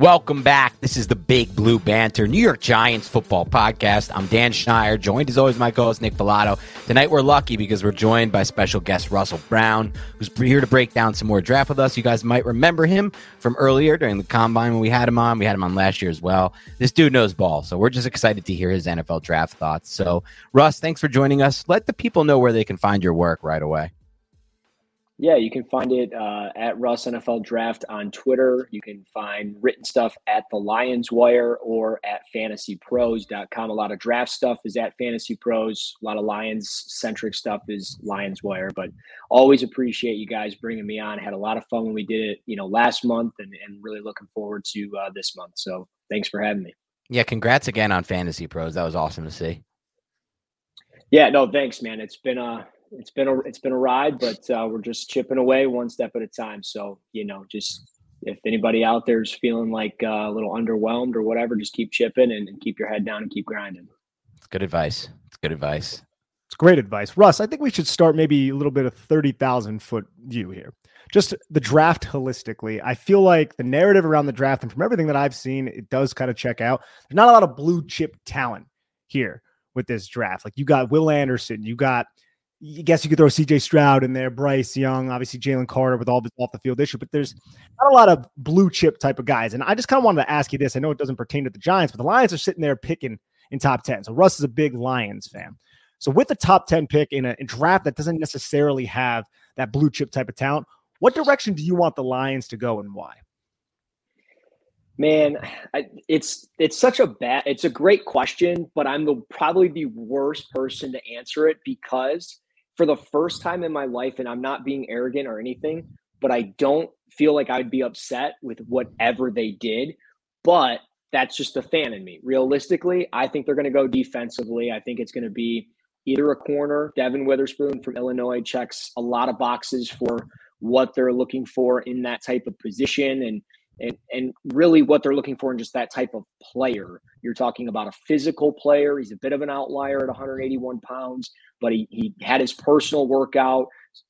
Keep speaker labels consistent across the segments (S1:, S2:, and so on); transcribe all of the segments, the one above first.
S1: Welcome back. This is the Big Blue Banter, New York Giants football podcast. I'm Dan Schneider, joined as always my co-host Nick Falato. Tonight we're lucky because we're joined by special guest Russell Brown, who's here to break down some more draft with us. You guys might remember him from earlier during the combine when we had him on. We had him on last year as well. This dude knows ball, so we're just excited to hear his NFL draft thoughts. So, Russ, thanks for joining us. Let the people know where they can find your work right away.
S2: Yeah, you can find it uh, at Russ NFL Draft on Twitter. You can find written stuff at the Lions Wire or at fantasypros.com. A lot of draft stuff is at Fantasy Pros. A lot of Lions centric stuff is Lions Wire. But always appreciate you guys bringing me on. Had a lot of fun when we did it, you know, last month, and, and really looking forward to uh, this month. So thanks for having me.
S1: Yeah, congrats again on Fantasy Pros. That was awesome to see.
S2: Yeah, no, thanks, man. It's been a it's been a it's been a ride, but uh, we're just chipping away one step at a time. So you know, just if anybody out there is feeling like uh, a little underwhelmed or whatever, just keep chipping and, and keep your head down and keep grinding.
S1: It's good advice. It's good advice.
S3: It's great advice, Russ. I think we should start maybe a little bit of thirty thousand foot view here. Just the draft holistically. I feel like the narrative around the draft, and from everything that I've seen, it does kind of check out. There's not a lot of blue chip talent here with this draft. Like you got Will Anderson, you got I guess you could throw CJ Stroud in there, Bryce Young, obviously Jalen Carter with all this off the field issue, but there's not a lot of blue chip type of guys. And I just kind of wanted to ask you this. I know it doesn't pertain to the Giants, but the Lions are sitting there picking in top 10. So Russ is a big Lions fan. So with the top 10 pick in a in draft that doesn't necessarily have that blue chip type of talent, what direction do you want the Lions to go and why?
S2: Man, I, it's it's such a bad. It's a great question, but I'm the probably the worst person to answer it because for the first time in my life, and I'm not being arrogant or anything, but I don't feel like I'd be upset with whatever they did. But that's just the fan in me. Realistically, I think they're going to go defensively. I think it's going to be either a corner. Devon Witherspoon from Illinois checks a lot of boxes for what they're looking for in that type of position and and, and really what they're looking for in just that type of player. You're talking about a physical player. He's a bit of an outlier at 181 pounds, but he, he had his personal workout,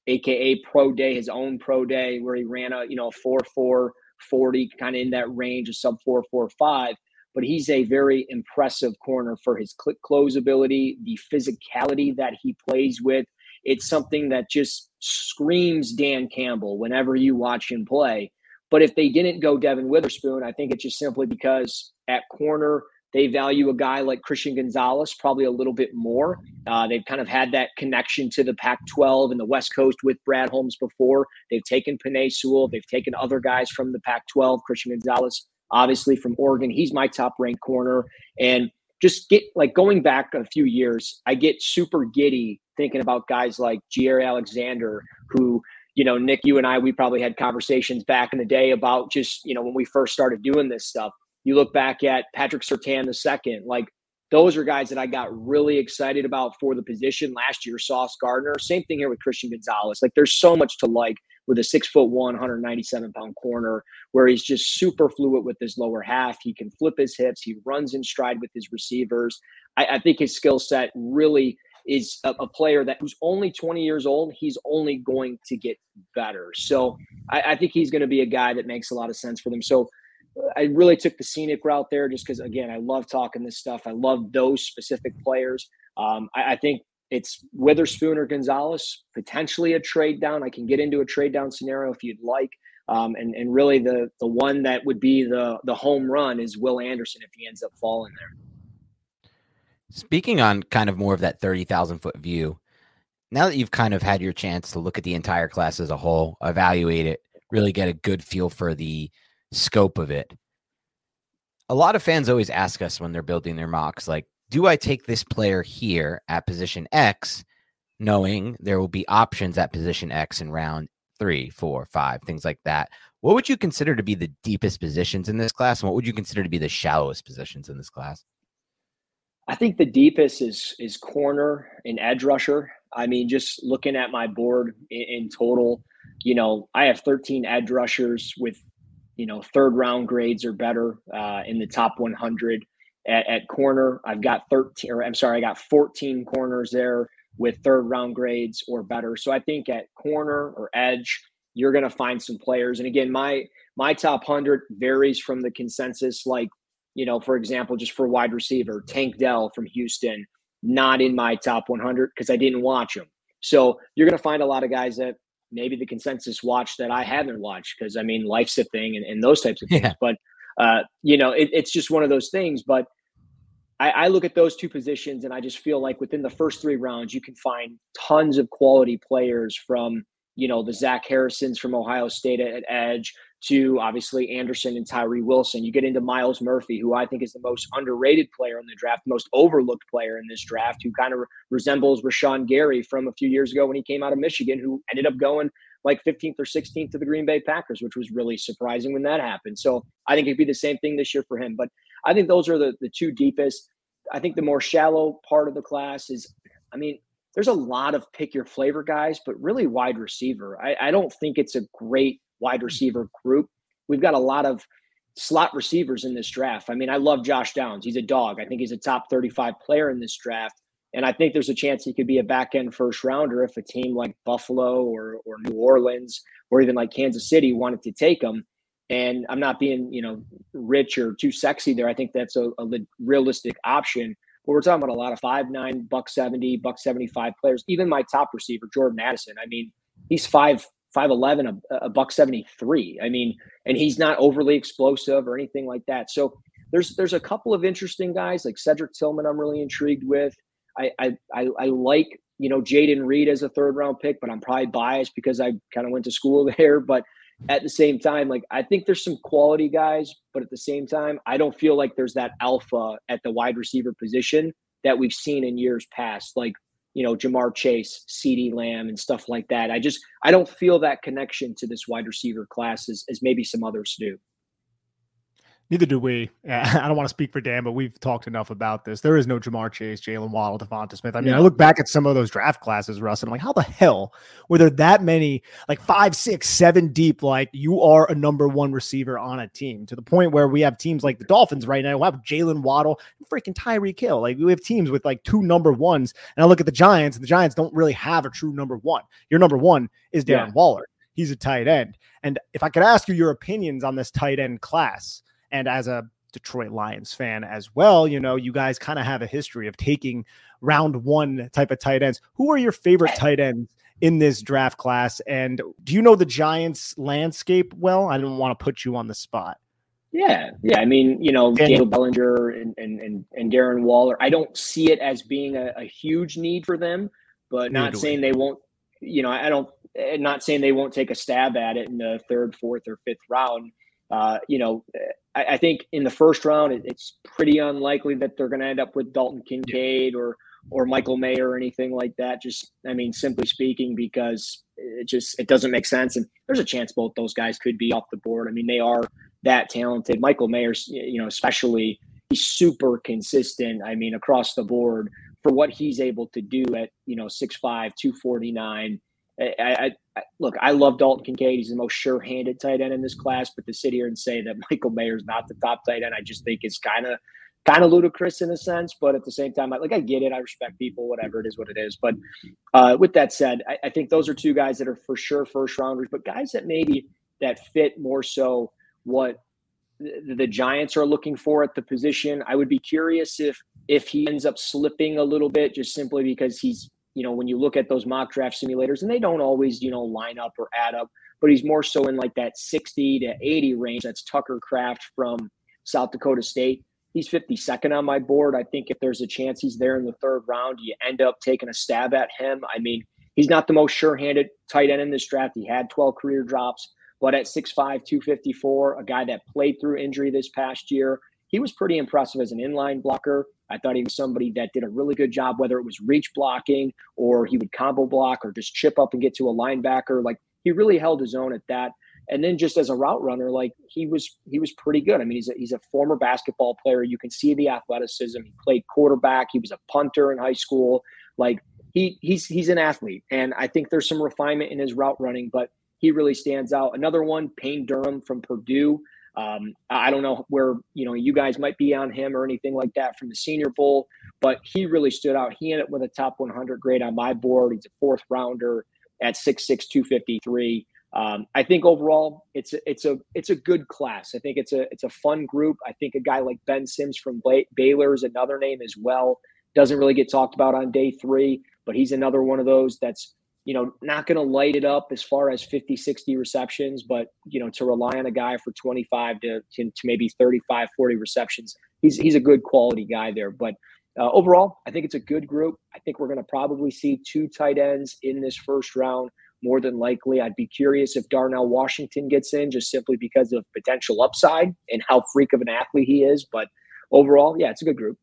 S2: aka pro day, his own pro day, where he ran a you know four four forty, kind of in that range, of sub four four five. But he's a very impressive corner for his click close ability, the physicality that he plays with. It's something that just screams Dan Campbell whenever you watch him play. But if they didn't go Devon Witherspoon, I think it's just simply because at corner they value a guy like Christian Gonzalez probably a little bit more. Uh, they've kind of had that connection to the Pac 12 and the West Coast with Brad Holmes before. They've taken Penei Sewell, they've taken other guys from the Pac 12, Christian Gonzalez, obviously from Oregon. He's my top ranked corner. And just get like going back a few years, I get super giddy thinking about guys like Jaire Alexander, who you know, Nick, you and I, we probably had conversations back in the day about just, you know, when we first started doing this stuff. You look back at Patrick Surtain the second, like those are guys that I got really excited about for the position last year. Sauce Gardner, same thing here with Christian Gonzalez. Like there's so much to like with a six foot one, 197 pound corner where he's just super fluid with his lower half. He can flip his hips. He runs in stride with his receivers. I, I think his skill set really is a, a, player that who's only 20 years old. He's only going to get better. So I, I think he's going to be a guy that makes a lot of sense for them. So I really took the scenic route there just because, again, I love talking this stuff. I love those specific players. Um, I, I, think it's Witherspoon or Gonzalez, potentially a trade down. I can get into a trade down scenario if you'd like. Um, and, and really the the one that would be the the home run is Will Anderson if he ends up falling there.
S1: Speaking on kind of more of that 30,000 foot view, now that you've kind of had your chance to look at the entire class as a whole, evaluate it, really get a good feel for the scope of it. A lot of fans always ask us when they're building their mocks, like, do I take this player here at position X, knowing there will be options at position X in round three, four, five, things like that? What would you consider to be the deepest positions in this class? And what would you consider to be the shallowest positions in this class?
S2: I think the deepest is is corner and edge rusher. I mean, just looking at my board in, in total, you know, I have 13 edge rushers with, you know, third round grades or better uh, in the top 100. At, at corner, I've got 13, or I'm sorry, I got 14 corners there with third round grades or better. So I think at corner or edge, you're going to find some players. And again, my my top 100 varies from the consensus. Like, you know, for example, just for wide receiver, Tank Dell from Houston, not in my top 100 because I didn't watch him. So you're going to find a lot of guys that maybe the consensus watch that I haven't watched because I mean, life's a thing and, and those types of things. Yeah. But, uh, you know, it, it's just one of those things. But I, I look at those two positions and I just feel like within the first three rounds, you can find tons of quality players from, you know, the Zach Harrisons from Ohio State at, at edge to obviously Anderson and Tyree Wilson. You get into Myles Murphy, who I think is the most underrated player in the draft, most overlooked player in this draft, who kind of re- resembles Rashan Gary from a few years ago when he came out of Michigan, who ended up going like 15th or 16th to the Green Bay Packers, which was really surprising when that happened. So I think it'd be the same thing this year for him. But I think those are the, the two deepest. I think the more shallow part of the class is, I mean, there's a lot of pick your flavor guys, but really wide receiver. I, I don't think it's a great wide receiver group. We've got a lot of slot receivers in this draft. I mean, I love Josh Downs. He's a dog. I think he's a top 35 player in this draft. And I think there's a chance he could be a back end first rounder if a team like Buffalo or, or New Orleans or even like Kansas City wanted to take him. And I'm not being, you know, rich or too sexy there. I think that's a, a realistic option. But we're talking about a lot of five nine, buck seventy, buck seventy five players. Even my top receiver, Jordan Addison. I mean, he's five 5'11, a, a buck 73. I mean, and he's not overly explosive or anything like that. So there's there's a couple of interesting guys like Cedric Tillman. I'm really intrigued with. I I I, I like you know Jayden Reed as a third round pick, but I'm probably biased because I kind of went to school there. But at the same time, like I think there's some quality guys, but at the same time, I don't feel like there's that alpha at the wide receiver position that we've seen in years past. Like you know, Ja'Marr Chase, CeeDee Lamb, and stuff like that. I just I don't feel that connection to this wide receiver class as, as maybe some others do.
S3: Neither do we. I don't want to speak for Dan, but we've talked enough about this. There is no Ja'Marr Chase, Jaylen Waddle, Devonta Smith. I mean, yeah. I look back at some of those draft classes, Russ, and I'm like, how the hell were there that many, like five, six, seven deep? Like you are a number one receiver on a team to the point where we have teams like the Dolphins right now. We have Jaylen Waddle, freaking Tyreek Hill. Like we have teams with like two number ones. And I look at the Giants, and the Giants don't really have a true number one. Your number one is Darren yeah. Waller. He's a tight end. And if I could ask you your opinions on this tight end class and as a Detroit Lions fan as well, you know, you guys kind of have a history of taking round one type of tight ends. Who are your favorite tight ends in this draft class? And do you know the Giants landscape well? I didn't want to put you on the spot.
S2: Yeah, yeah. I mean, you know, Daniel Bellinger and, and and and Darren Waller. I don't see it as being a, a huge need for them, but not saying they won't. You know, I don't. Not saying they won't take a stab at it in the third, fourth, or fifth round. Uh, you know, I, I, think in the first round, it, it's pretty unlikely that they're going to end up with Dalton Kincaid or or Michael Mayer or anything like that. Just, I mean, simply speaking, because it just it doesn't make sense. And there's a chance both those guys could be off the board. I mean, they are that talented. Michael Mayer's, you know, especially he's super consistent. I mean, across the board for what he's able to do at you know 6'5", 249 I, I, look, I love Dalton Kincaid. He's the most sure-handed tight end in this class. But to sit here and say that Michael Mayer's not the top tight end, I just think is kind of kind of ludicrous in a sense. But at the same time, I, like I get it. I respect people. Whatever it is, what it is. But uh, with that said, I, I think those are two guys that are for sure first rounders, but guys that maybe that fit more so what the, the Giants are looking for at the position. I would be curious if if he ends up slipping a little bit, just simply because he's you know when you look at those mock draft simulators and they don't always you know line up or add up, but he's more so in like that 60 to 80 range. That's Tucker Kraft from South Dakota State. He's 52nd on my board. I think if there's a chance he's there in the third round, you end up taking a stab at him. I mean, he's not the most sure-handed tight end in this draft. He had 12 career drops but at 6'5, 254, a guy that played through injury this past year, he was pretty impressive as an inline blocker. I thought he was somebody that did a really good job, whether it was reach blocking or he would combo block or just chip up and get to a linebacker. Like he really held his own at that. And then just as a route runner, like he was he was pretty good. I mean, he's a, he's a former basketball player. You can see the athleticism. He played quarterback. He was a punter in high school. Like he he's he's an athlete, and I think there's some refinement in his route running. But he really stands out. Another one, Payne Durham from Purdue. Um, I don't know where you know you guys might be on him or anything like that from the Senior Bowl, but he really stood out. He ended up with a top 100 grade on my board. He's a fourth rounder at 6'6", 253. Um, I think overall it's a, it's a it's a good class. I think it's a it's a fun group. I think a guy like Ben Sims from Baylor is another name as well. Doesn't really get talked about on day three, but he's another one of those that's you know, not going to light it up as far as 50, 60 receptions, but, you know, to rely on a guy for 25 to, to, to maybe 35, 40 receptions, he's, he's a good quality guy there. But uh, overall, I think it's a good group. I think we're going to probably see two tight ends in this first round more than likely. I'd be curious if Darnell Washington gets in just simply because of potential upside and how freak of an athlete he is. But overall, yeah, it's a good group.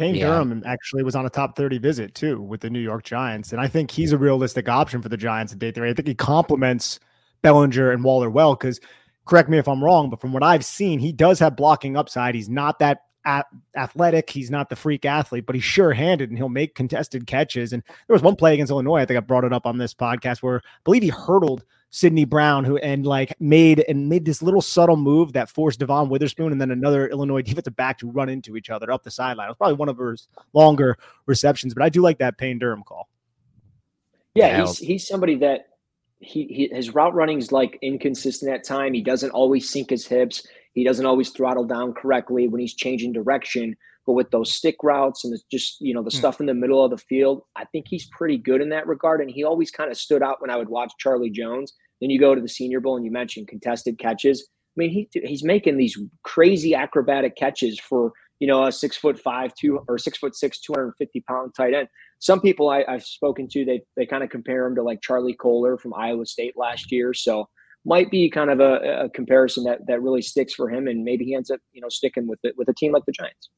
S3: Payne yeah. Durham actually was on a top 30 visit too with the New York Giants. And I think he's a realistic option for the Giants at day three. I think he complements Bellinger and Waller well because correct me if I'm wrong, but from what I've seen, he does have blocking upside. He's not that athletic. He's not the freak athlete, but he's sure handed and he'll make contested catches. And there was one play against Illinois. I think I brought it up on this podcast where I believe he hurdled Sydney Brown, who and like made and made this little subtle move that forced Devon Witherspoon and then another Illinois defensive back to run into each other up the sideline. It was probably one of his longer receptions, but I do like that Payne Durham call.
S2: Yeah, he's he's somebody that he, he his route running is like inconsistent at time. He doesn't always sink his hips. He doesn't always throttle down correctly when he's changing direction. But with those stick routes and just you know the mm. stuff in the middle of the field, I think he's pretty good in that regard. And he always kind of stood out when I would watch Charlie Jones. Then you go to the Senior Bowl and you mentioned contested catches. I mean, he he's making these crazy acrobatic catches for you know a six foot five, two or six foot six, two hundred fifty pound tight end. Some people I, have spoken to, they they kind of compare him to like Charlie Kolar from Iowa State last year. So might be kind of a, a comparison that that really sticks for him, and maybe he ends up you know sticking with it with a team like the Giants.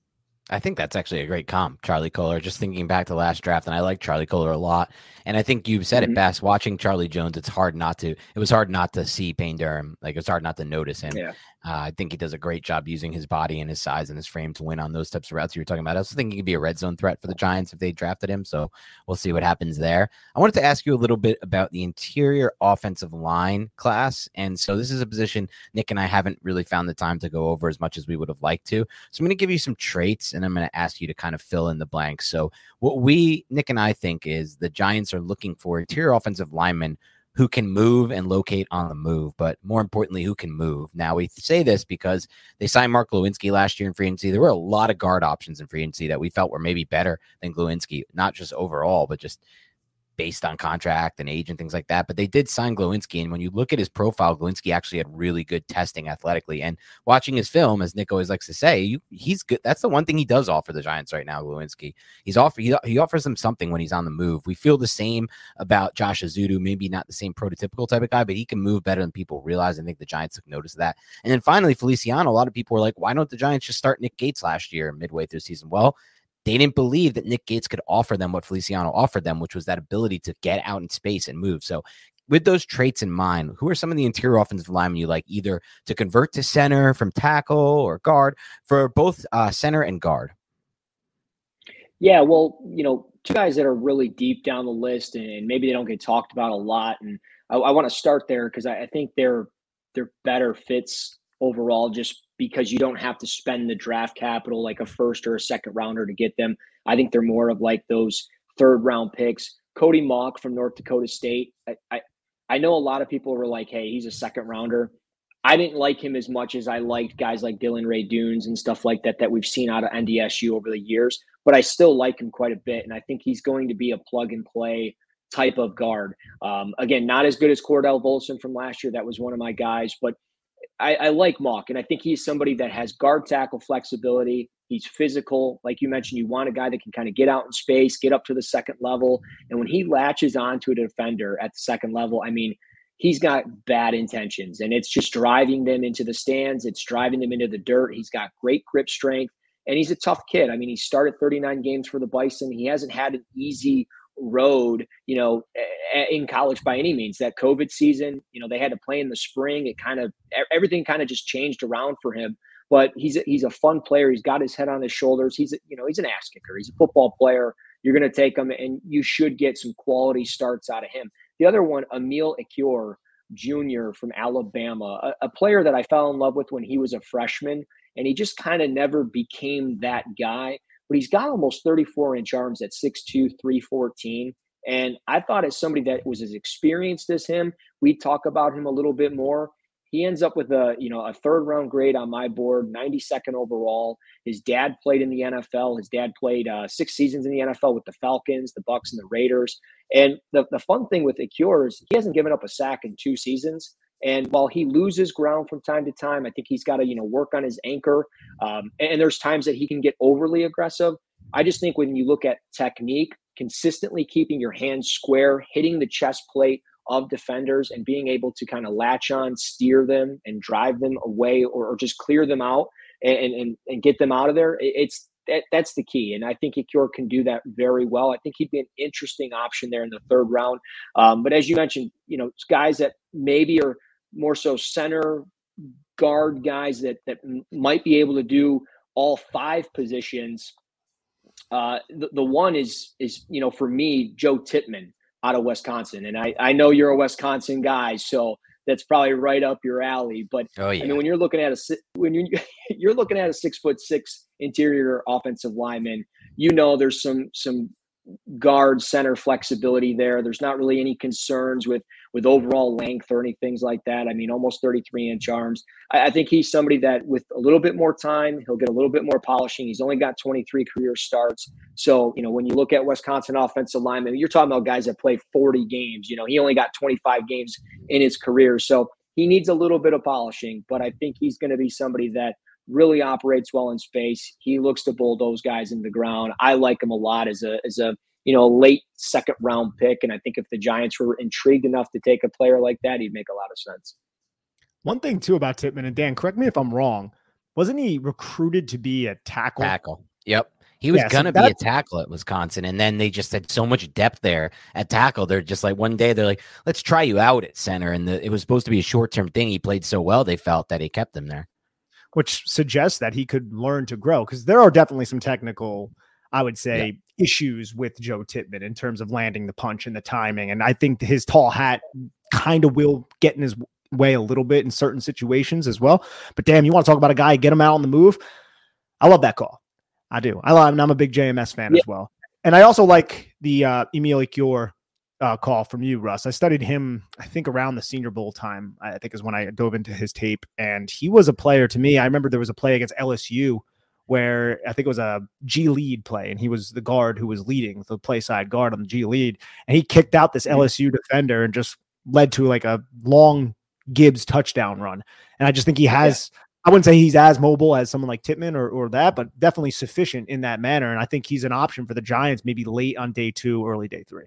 S1: I think that's actually a great comp, Charlie Kolar. Just thinking back to last draft, and I like Charlie Kolar a lot. And I think you've said mm-hmm. it best. Watching Charlie Jones, it's hard not to. It was hard not to see Payne Durham. Like it's hard not to notice him. Yeah. Uh, I think he does a great job using his body and his size and his frame to win on those types of routes you were talking about. I also think he could be a red zone threat for the Giants if they drafted him. So we'll see what happens there. I wanted to ask you a little bit about the interior offensive line class. And so this is a position Nick and I haven't really found the time to go over as much as we would have liked to. So I'm going to give you some traits and I'm going to ask you to kind of fill in the blanks. So what we, Nick and I think is the Giants are looking for interior offensive linemen who can move and locate on the move, but more importantly, who can move. Now, we say this because they signed Mark Glowinski last year in free agency. There were a lot of guard options in free agency that we felt were maybe better than Glowinski, not just overall, but just based on contract and age and things like that. But they did sign Glowinski. And when you look at his profile, Glowinski actually had really good testing athletically. And watching his film, as Nick always likes to say, you, he's good. That's the one thing he does offer the Giants right now, Glowinski. He's offer he, he offers them something when he's on the move. We feel the same about Josh Ezeudu, maybe not the same prototypical type of guy, but he can move better than people realize. I think the Giants took notice of that. And then finally, Feliciano, a lot of people were like, why don't the Giants just start Nick Gates last year midway through season? Well, they didn't believe that Nick Gates could offer them what Feliciano offered them, which was that ability to get out in space and move. So, with those traits in mind, who are some of the interior offensive linemen you like either to convert to center from tackle or guard for both uh, center and guard?
S2: Yeah, well, you know, two guys that are really deep down the list and maybe they don't get talked about a lot. And I, I want to start there because I, I think they're they're better fits overall just because you don't have to spend the draft capital like a first or a second rounder to get them. I think they're more of like those third round picks. Cody Mauch from North Dakota State. I, I, I know a lot of people were like, hey, he's a second rounder. I didn't like him as much as I liked guys like Dillon Radunz and stuff like that that we've seen out of NDSU over the years. But I still like him quite a bit, and I think he's going to be a plug and play type of guard. Um, again, not as good as Cordell Volson from last year. That was one of my guys, but I, I like Mauch, and I think he's somebody that has guard tackle flexibility. He's physical, like you mentioned. You want a guy that can kind of get out in space, get up to the second level, and when he latches onto a defender at the second level, I mean he's got bad intentions and it's just driving them into the stands. It's driving them into the dirt. He's got great grip strength and he's a tough kid. I mean, he started 39 games for the Bison. He hasn't had an easy road, you know, in college by any means. That COVID season, you know, they had to play in the spring. It kind of everything kind of just changed around for him. But he's a, he's a fun player. He's got his head on his shoulders. He's a, you know he's an ass kicker. He's a football player. You're going to take him, and you should get some quality starts out of him. The other one, Emil Ekiyor Jr. from Alabama, a, a player that I fell in love with when he was a freshman, and he just kind of never became that guy. But he's got almost 34 inch arms at 6'2, 314. And I thought as somebody that was as experienced as him, we'd talk about him a little bit more. He ends up with a you know a third round grade on my board, 92nd overall. His dad played in the NFL. His dad played uh, six seasons in the NFL with the Falcons, the Bucks, and the Raiders. And the, the fun thing with Ekiyor is he hasn't given up a sack in two seasons. And while he loses ground from time to time, I think he's got to you know work on his anchor. Um, and there's times that he can get overly aggressive. I just think when you look at technique, consistently keeping your hands square, hitting the chest plate, of defenders and being able to kind of latch on, steer them, and drive them away or, or just clear them out and, and, and get them out of there. It's that, that's the key. And I think Ekiyor can do that very well. I think he'd be an interesting option there in the third round. Um, but as you mentioned, you know, guys that maybe are more so center guard guys that that might be able to do all five positions. Uh, the, the one is is you know for me Joe Tippmann out of Wisconsin. And I, I know you're a Wisconsin guy, so that's probably right up your alley. But oh, yeah. I mean, when you're looking at a when you you're looking at a six foot six interior offensive lineman, you know there's some some guard center flexibility there. There's not really any concerns with with overall length or any things like that. I mean, almost 33 inch arms. I, I, think he's somebody that with a little bit more time, he'll get a little bit more polishing. He's only got 23 career starts. So, you know, when you look at Wisconsin offensive linemen, you're talking about guys that play 40 games. You know, he only got 25 games in his career. So he needs a little bit of polishing, but I think he's going to be somebody that really operates well in space. He looks to bulldoze guys into the ground. I like him a lot as a as a you know a late second round pick, and I think if the Giants were intrigued enough to take a player like that, he'd make a lot of sense.
S3: One thing too about Tippmann and Dan, correct me if I'm wrong. Wasn't he recruited to be a tackle?
S1: Tackle. Yep. He was yeah, gonna so be a tackle at Wisconsin, and then they just had so much depth there at tackle. They're just like one day they're like, "Let's try you out at center," and the, it was supposed to be a short term thing. He played so well, they felt that he kept him there
S3: which suggests that he could learn to grow because there are definitely some technical, I would say, yeah. issues with Joe Tippmann in terms of landing the punch and the timing. And I think his tall hat kind of will get in his way a little bit in certain situations as well. But damn, you want to talk about a guy, get him out on the move. I love that call. I do. I love, I'm a big JMS fan yeah. as well. And I also like the uh, Emil uh, call from you, Russ. I studied him, I think, around the Senior Bowl time. I think is when I dove into his tape, and he was a player to me. I remember there was a play against LSU where I think it was a G lead play, and he was the guard who was leading the play side guard on the G lead, and he kicked out this LSU defender and just led to like a long Gibbs touchdown run. And I just think he has. Yeah. I wouldn't say he's as mobile as someone like Tippmann or, or that, but definitely sufficient in that manner. And I think he's an option for the Giants, maybe late on day two, early day three.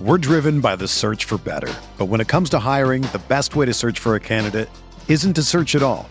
S4: We're driven by the search for better. But when it comes to hiring, the best way to search for a candidate isn't to search at all.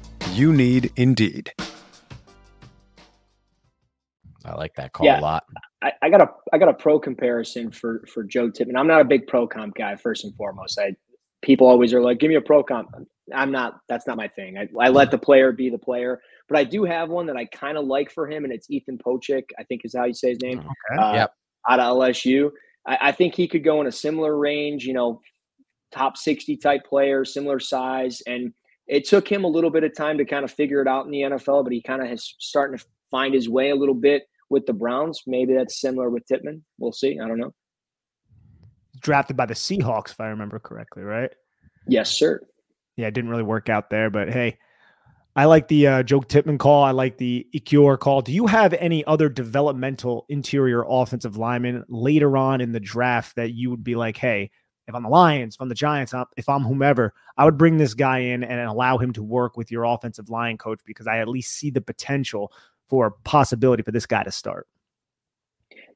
S4: You need Indeed.
S1: I like that call
S2: Yeah.
S1: a lot.
S2: I, I got a I got a pro comparison for for Joe Tippmann. I'm not a big pro comp guy. First and foremost, I people always are like, "Give me a pro comp." I'm not. That's not my thing. I, I let the player be the player. But I do have one that I kind of like for him, and it's Ethan Pocic. I think is how you say his name.
S3: Okay.
S2: Uh,
S1: Yep.
S2: Out of LSU, I, I think he could go in a similar range. You know, top 60 type player, similar size, and it took him a little bit of time to kind of figure it out in the NFL. But he kind of has starting to find his way a little bit with the Browns. Maybe that's similar with Tippmann. We'll see. I don't know.
S3: Drafted by the Seahawks, if I remember correctly, right?
S2: Yes, sir.
S3: Yeah, it didn't really work out there, but hey, I like the uh, Joe Tippmann call. I like the Ekiyor call. Do you have any other developmental interior offensive lineman later on in the draft that you would be like, hey, if I'm the Lions, if I'm the Giants, if I'm whomever, I would bring this guy in and allow him to work with your offensive line coach because I at least see the potential for possibility for this guy to start.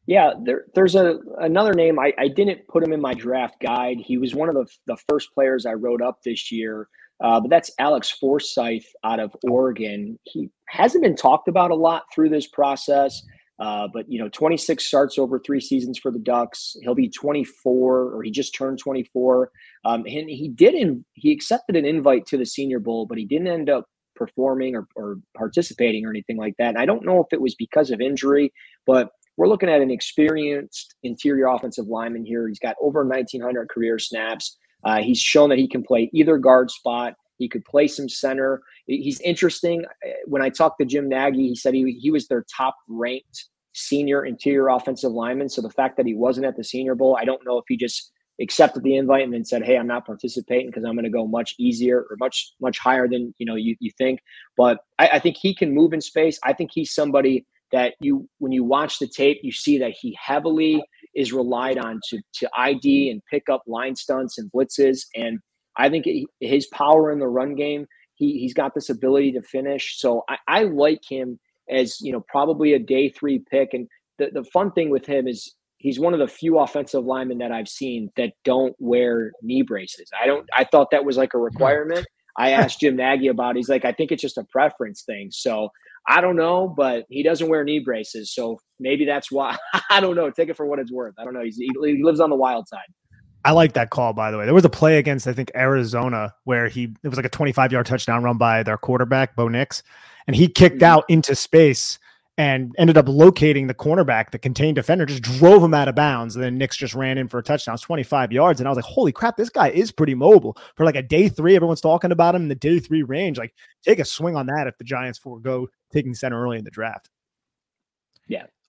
S2: Yeah, there, there's a another name. I, I didn't put him in my draft guide. He was one of the, the first players I wrote up this year, uh, but that's Alex Forsyth out of Oregon. He hasn't been talked about a lot through this process, uh, but you know, 26 starts over three seasons for the Ducks. He'll be 24, or he just turned 24. Um, and he did in, he accepted an invite to the Senior Bowl, but he didn't end up performing or, or participating or anything like that. And I don't know if it was because of injury, but we're looking at an experienced interior offensive lineman here. He's got over 1,900 career snaps. Uh, he's shown that he can play either guard spot. He could play some center. He's interesting. Uh, when I talked to Jim Nagy, he said he, he was their top ranked senior interior offensive lineman. So the fact that he wasn't at the Senior Bowl, I don't know if he just accepted the invite and then said, "Hey, I'm not participating because I'm going to go much easier or much much higher than you know you, you think." But I, I think he can move in space. I think he's somebody that you when you watch the tape you see that he heavily is relied on to to ID and pick up line stunts and blitzes and I think his power in the run game he he's got this ability to finish so I, I like him as you know probably a day three pick and the, the fun thing with him is he's one of the few offensive linemen that I've seen that don't wear knee braces I don't I thought that was like a requirement I asked Jim Nagy about it. he's like I think it's just a preference thing so I don't know, but he doesn't wear knee braces, so maybe that's why. I don't know. Take it for what it's worth. I don't know. He's, he, he lives on the wild side.
S3: I like that call, by the way. There was a play against, I think, Arizona where he it was like a 25 yard touchdown run by their quarterback, Bo Nix, and he kicked
S2: Mhm.
S3: out into space and ended up locating the cornerback, the contained defender, just drove him out of bounds. And then Nix just ran in for a touchdown, It's 25 yards. And I was like, holy crap, this guy is pretty mobile for like a day three. Everyone's talking about him in the day three range. Like, take a swing on that if the Giants forego taking center early in the draft.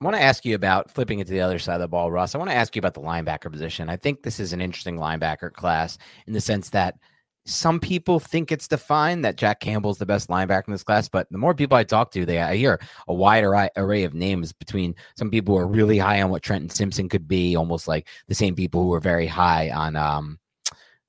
S1: I want to ask you about flipping it to the other side of the ball, Russ. I want to ask you about the linebacker position. I think this is an interesting linebacker class in the sense that some people think it's defined that Jack Campbell's the best linebacker in this class, but the more people I talk to, they I hear a wide array, array of names between some people who are really high on what Trenton Simpson could be, almost like the same people who are very high on um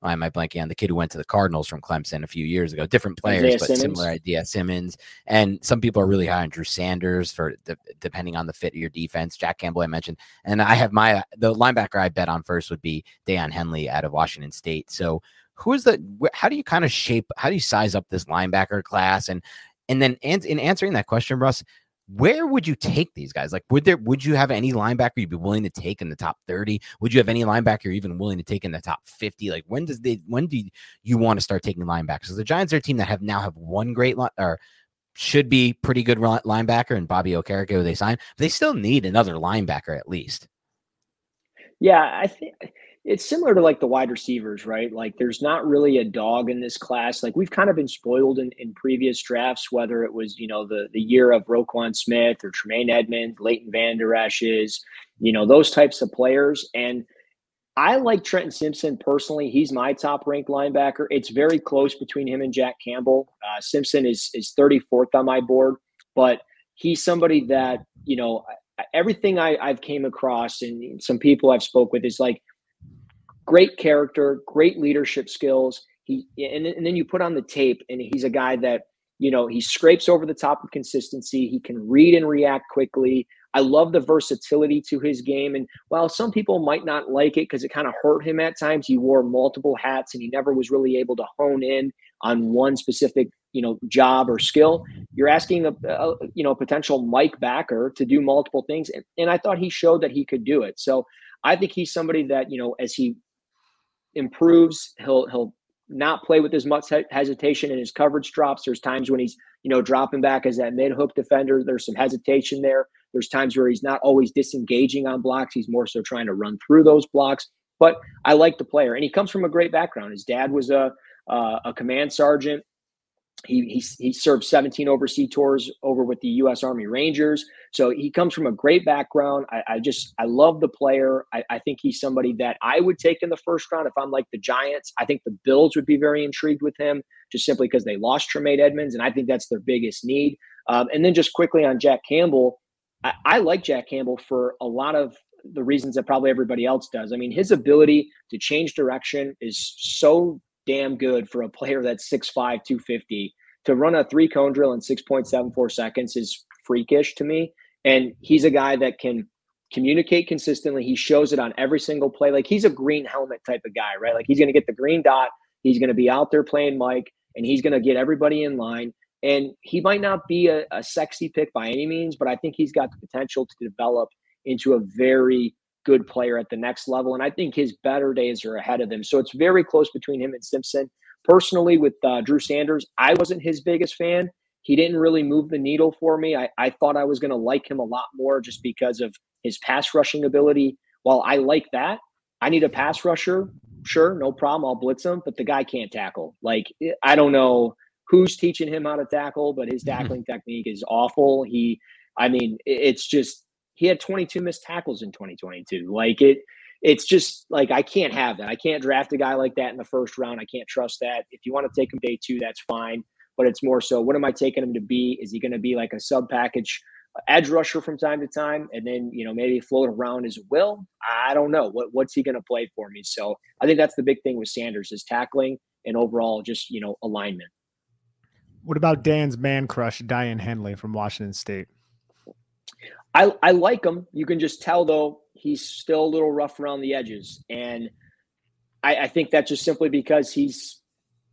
S1: why am I blanking on the kid who went to the Cardinals from Clemson a few years ago? Different players,
S2: Isaiah
S1: but
S2: Simmons?
S1: similar idea. Simmons and some people are really high on Drew Sanders for de- depending on the fit of your defense. Jack Campbell, I mentioned, and I have my the linebacker I bet on first would be Daiyan Henley out of Washington State. So who is the? How do you kind of shape? How do you size up this linebacker class? And and then an- in answering that question, Russ, where would you take these guys? Like, would there would you have any linebacker you'd be willing to take in the top 30? Would you have any linebacker even willing to take in the top 50? Like, when does they when do you want to start taking linebackers? Because the Giants are a team that have now have one great line or should be pretty good linebacker and Bobby Okereke who they signed, they still need another linebacker at least.
S2: Yeah, I think it's similar to like the wide receivers, right? Like there's not really a dog in this class. Like we've kind of been spoiled in, in previous drafts, whether it was, you know, the the year of Roquan Smith or Tremaine Edmunds, Leighton Vander Esch's, you know, those types of players. And I like Trenton Simpson personally. He's my top ranked linebacker. It's very close between him and Jack Campbell. Uh, Simpson is is 34th on my board, but he's somebody that you know everything I, I've came across and some people I've spoke with is like great character, great leadership skills. He and, and then you put on the tape, and he's a guy that you know he scrapes over the top of consistency. He can read and react quickly. I love the versatility to his game. And while some people might not like it because it kind of hurt him at times, he wore multiple hats and he never was really able to hone in on one specific you know job or skill you're asking a, a, you know potential mike backer to do multiple things and, and i thought he showed that he could do it so i think he's somebody that you know as he improves he'll he'll not play with as much hesitation and his coverage drops there's times when he's you know dropping back as that mid hook defender there's some hesitation there there's times where he's not always disengaging on blocks he's more so trying to run through those blocks but i like the player and he comes from a great background his dad was a uh, a command sergeant. He, he, he served 17 overseas tours over with the U.S. Army Rangers. So he comes from a great background. I, I just I love the player. I, I, think he's somebody that I would take in the first round if I'm like the Giants. I think the Bills would be very intrigued with him just simply because they lost Tremaine Edmunds, and I think that's their biggest need. Um, and then just quickly on Jack Campbell, I, I like Jack Campbell for a lot of the reasons that probably everybody else does. I mean, his ability to change direction is so damn good for a player that's 6'5, 250. To run a three cone drill in 6.74 seconds is freakish to me. And he's a guy that can communicate consistently. He shows it on every single play. Like he's a green helmet type of guy, right? Like he's going to get the green dot. He's going to be out there playing Mike and he's going to get everybody in line. And he might not be a, a, sexy pick by any means, but I think he's got the potential to develop into a very good player at the next level. And I think his better days are ahead of him. So it's very close between him and Simpson. Personally, with uh, Drew Sanders, I wasn't his biggest fan. He didn't really move the needle for me. I, I thought I was going to like him a lot more just because of his pass rushing ability. While I like that, I need a pass rusher. Sure, no problem. I'll blitz him, but the guy can't tackle. Like, I don't know who's teaching him how to tackle, but his mm-hmm. tackling technique is awful. He, I mean, it's just he had 22 missed tackles in 2022. Like it, it's just like I can't have that. I can't draft a guy like that in the first round. I can't trust that. If you want to take him day two, that's fine. But it's more so, what am I taking him to be? Is he going to be like a sub package uh, edge rusher from time to time, and then you know maybe float around as will? I don't know. What what's he going to play for me? So I think that's the big thing with Sanders is tackling and overall just you know alignment.
S3: What about Dan's man crush, Daiyan Henley from Washington State?
S2: I, I like him. You can just tell though he's still a little rough around the edges, and I, I think that's just simply because he's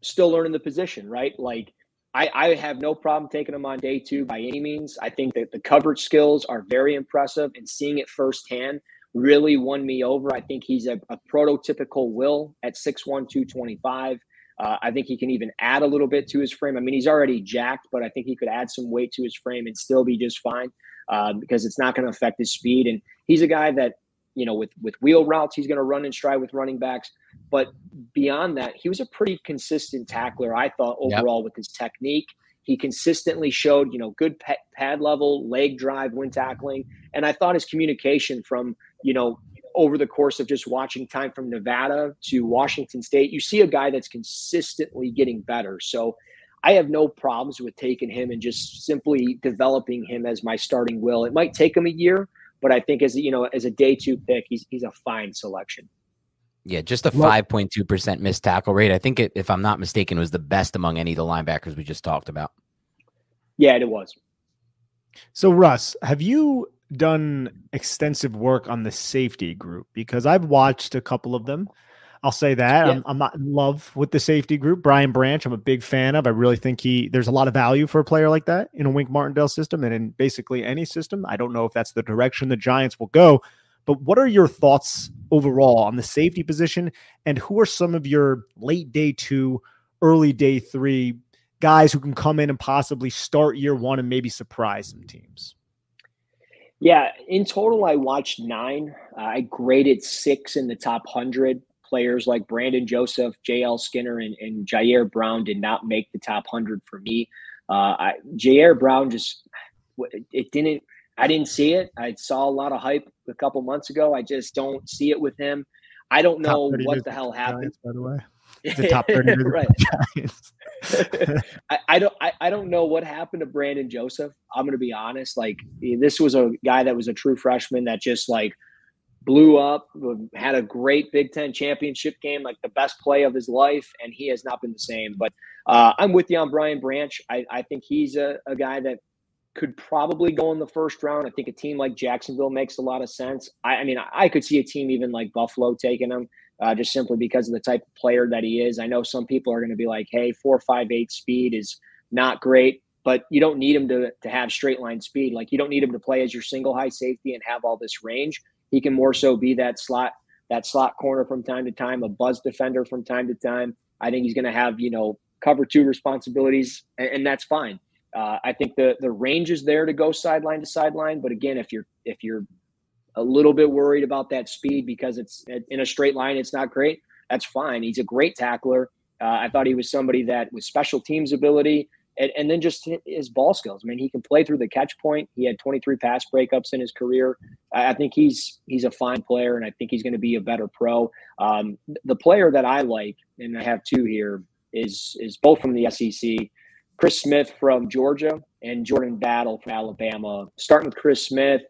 S2: still learning the position, right? Like I, I have no problem taking him on day two by any means. I think that the coverage skills are very impressive, and seeing it firsthand really won me over. I think he's a, a prototypical Will at 6'1", 225. Uh, I think he can even add a little bit to his frame. I mean, he's already jacked, but I think he could add some weight to his frame and still be just fine uh, because it's not going to affect his speed. And he's a guy that, you know, with with wheel routes, he's going to run and stride with running backs. But beyond that, he was a pretty consistent tackler, I thought, overall yep. with his technique. He consistently showed, you know, good pad level, leg drive when tackling, and I thought his communication from, you know, over the course of just watching time from Nevada to Washington State, you see a guy that's consistently getting better. So I have no problems with taking him and just simply developing him as my starting will. It might take him a year, but I think as you know, as a day two pick, he's he's a fine selection.
S1: Yeah, just a five point two percent missed tackle rate. I think it, if I'm not mistaken, was the best among any of the linebackers we just talked about.
S2: Yeah, it was.
S3: So, Russ, have you done extensive work on the safety group because I've watched a couple of them. I'll say that yeah. I'm, I'm, not in love with the safety group. Brian Branch, I'm a big fan of. I really think he there's a lot of value for a player like that in a Wink Martindale system and in basically any system. I don't know if that's the direction the Giants will go, but what are your thoughts overall on the safety position and who are some of your late day two, early day three guys who can come in and possibly start year one and maybe surprise some teams?
S2: Yeah, in total, I watched nine. Uh, I graded six in the top 100. Players like Brandon Joseph, J.L. Skinner, and, and Ji'Ayir Brown did not make the top 100 for me. Uh, I, Ji'Ayir Brown just, it didn't, I didn't see it. I saw a lot of hype a couple months ago. I just don't see it with him. I don't know what the hell happened.
S3: Giants, by the way, the top 30
S2: right. I, I, don't I, I don't know what happened to Brandon Joseph. I'm gonna be honest. Like this was a guy that was a true freshman that just like blew up, had a great Big Ten championship game, like the best play of his life, and he has not been the same. But uh, I'm with you on Brian Branch. I, I think he's a, a, guy that could probably go in the first round. I think a team like Jacksonville makes a lot of sense. I, I mean, I could see a team even like Buffalo taking him. Uh, just simply because of the type of player that he is. I know some people are going to be like, "Hey, four five eight speed is not great," but you don't need him to to have straight line speed. Like you don't need him to play as your single high safety and have all this range. He can more so be that slot that slot corner from time to time, a buzz defender from time to time. I think he's going to have you know cover two responsibilities, and, and that's fine. Uh, I think the the range is there to go sideline to sideline, but again, if you're if you're a little bit worried about that speed because it's in a straight line, it's not great. That's fine. He's a great tackler. Uh, I thought he was somebody that with special teams ability and, and then just his ball skills. I mean, he can play through the catch point. He had 23 pass breakups in his career. I think he's he's a fine player, and I think he's going to be a better pro. Um, the player that I like, and I have two here, is is both from the SEC. Chris Smith from Georgia and Jordan Battle from Alabama. Starting with Chris Smith,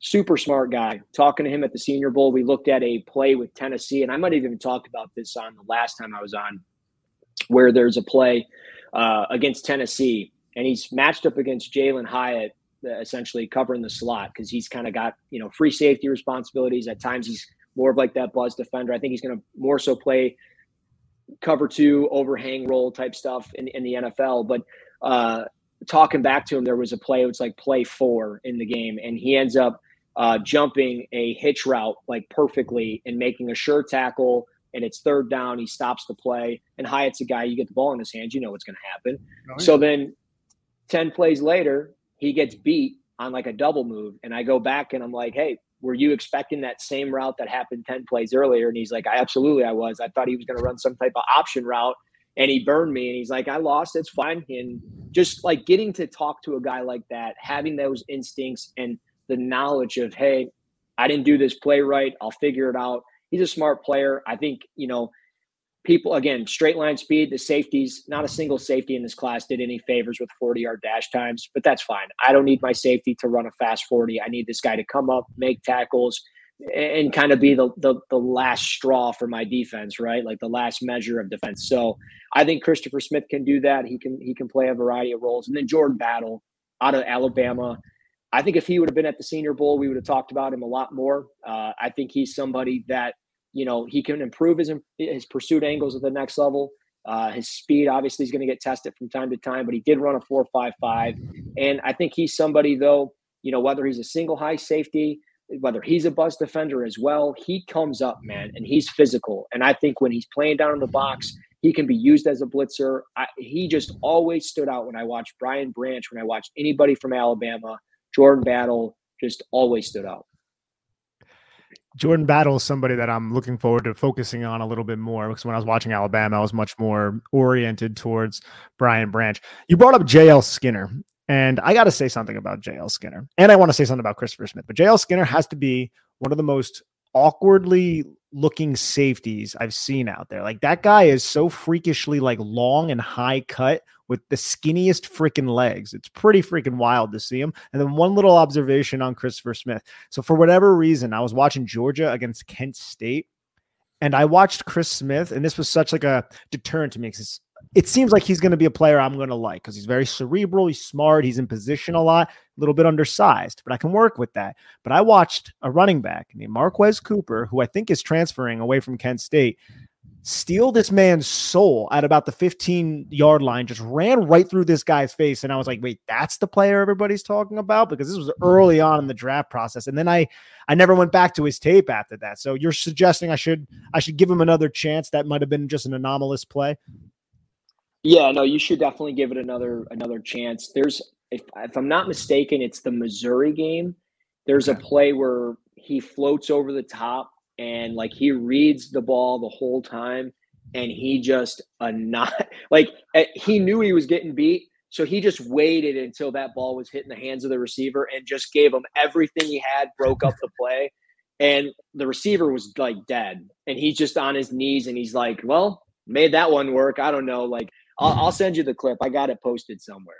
S2: super smart guy. Talking to him at the Senior Bowl, we looked at a play with Tennessee, and I might have even talked about this on the last time I was on, where there's a play uh, against Tennessee, and he's matched up against Jalin Hyatt, uh, essentially covering the slot because he's kind of got you know free safety responsibilities. At times, he's more of like that buzz defender. I think he's going to more so play cover two, overhang roll type stuff in, in the NFL. But uh, talking back to him, there was a play. It was like play four in the game, and he ends up uh, jumping a hitch route like perfectly and making a sure tackle and it's third down. He stops the play, and Hyatt's a guy you get the ball in his hands, you know what's going to happen. Oh, yeah. So then, ten plays later, he gets beat on like a double move, and I go back and I'm like, hey. Were you expecting that same route that happened 10 plays earlier? And he's like, I absolutely I was. I thought he was going to run some type of option route and he burned me and he's like i lost it's fine and just like getting to talk to a guy like that having those instincts and the knowledge of hey i didn't do this play right i'll figure it out he's a smart player. I think, you know, people again, straight line speed, the safeties, not a single safety in this class did any favors with 40 yard dash times, but that's fine. I don't need my safety to run a fast 40. I need this guy to come up, make tackles, and kind of be the, the, the last straw for my defense, right? Like the last measure of defense. So I think Christopher Smith can do that. He can he can play a variety of roles. And then Jordan Battle out of Alabama. I think if he would have been at the Senior Bowl, we would have talked about him a lot more. Uh, I think he's somebody that you know he can improve his his pursuit angles at the next level. Uh, his speed obviously is going to get tested from time to time, but he did run a four five five, and I think he's somebody though. You know whether he's a single high safety, whether he's a buzz defender as well, he comes up, man, and he's physical. And I think when he's playing down in the box, he can be used as a blitzer. I, he just always stood out when I watched Brian Branch, when I watched anybody from Alabama, Jordan Battle, just always stood out.
S3: Jordan Battle is somebody that I'm looking forward to focusing on a little bit more because when I was watching Alabama, I was much more oriented towards Brian Branch. You brought up JL Skinner, and I got to say something about JL Skinner. And I want to say something about Christopher Smith, but JL Skinner has to be one of the most awkwardly looking safeties I've seen out there. Like that guy is so freakishly like long and high cut with the skinniest freaking legs. It's pretty freaking wild to see him. And then one little observation on Christopher Smith. So for whatever reason, I was watching Georgia against Kent State and I watched Chris Smith and this was such like a deterrent to me because it seems like he's going to be a player I'm going to like because he's very cerebral, he's smart, he's in position a lot, a little bit undersized, but I can work with that. But I watched a running back named Marquez Cooper, who I think is transferring away from Kent State, steal this man's soul at about the 15 yard line, just ran right through this guy's face. And I was like, wait, that's the player everybody's talking about? Because this was early on in the draft process. And then I I never went back to his tape after that. So you're suggesting I should I should give him another chance. That might have been just an anomalous play.
S2: Yeah, no, you should definitely give it another another chance. There's if if I'm not mistaken, it's the Missouri game. There's a play where he floats over the top and like he reads the ball the whole time and he just a not like he knew he was getting beat so he just waited until that ball was hitting the hands of the receiver and just gave him everything he had broke up the play and the receiver was like dead and he's just on his knees and he's like well made that one work i don't know like I'll, I'll send you the clip. I got it posted somewhere.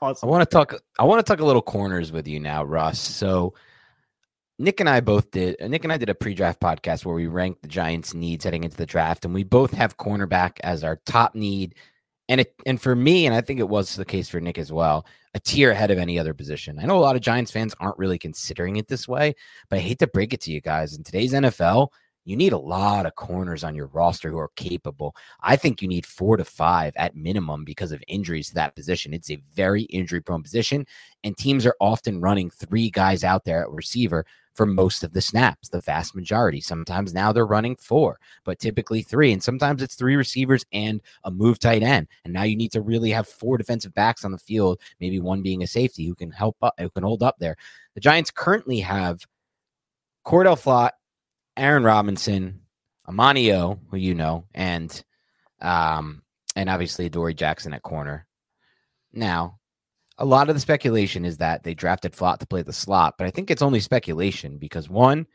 S1: Awesome. I want to talk. I want to talk a little corners with you now, Russ. So Nick and I both did. Uh, Nick and I did a pre-draft podcast where we ranked the Giants' needs heading into the draft, and we both have cornerback as our top need. And it, and for me, and I think it was the case for Nick as well, a tier ahead of any other position. I know a lot of Giants fans aren't really considering it this way, but I hate to break it to you guys. In today's NFL, you need a lot of corners on your roster who are capable. I think you need four to five at minimum because of injuries to that position. It's a very injury prone position, and teams are often running three guys out there at receiver for most of the snaps, the vast majority. Sometimes now they're running four, but typically three. And sometimes it's three receivers and a move tight end. And now you need to really have four defensive backs on the field, maybe one being a safety who can help up, who can hold up there. The Giants currently have Cordell Flott Aaron Robinson, Amanio, who you know, and um, and obviously Dory Jackson at corner. Now, a lot of the speculation is that they drafted Flott to play the slot, but I think it's only speculation because one,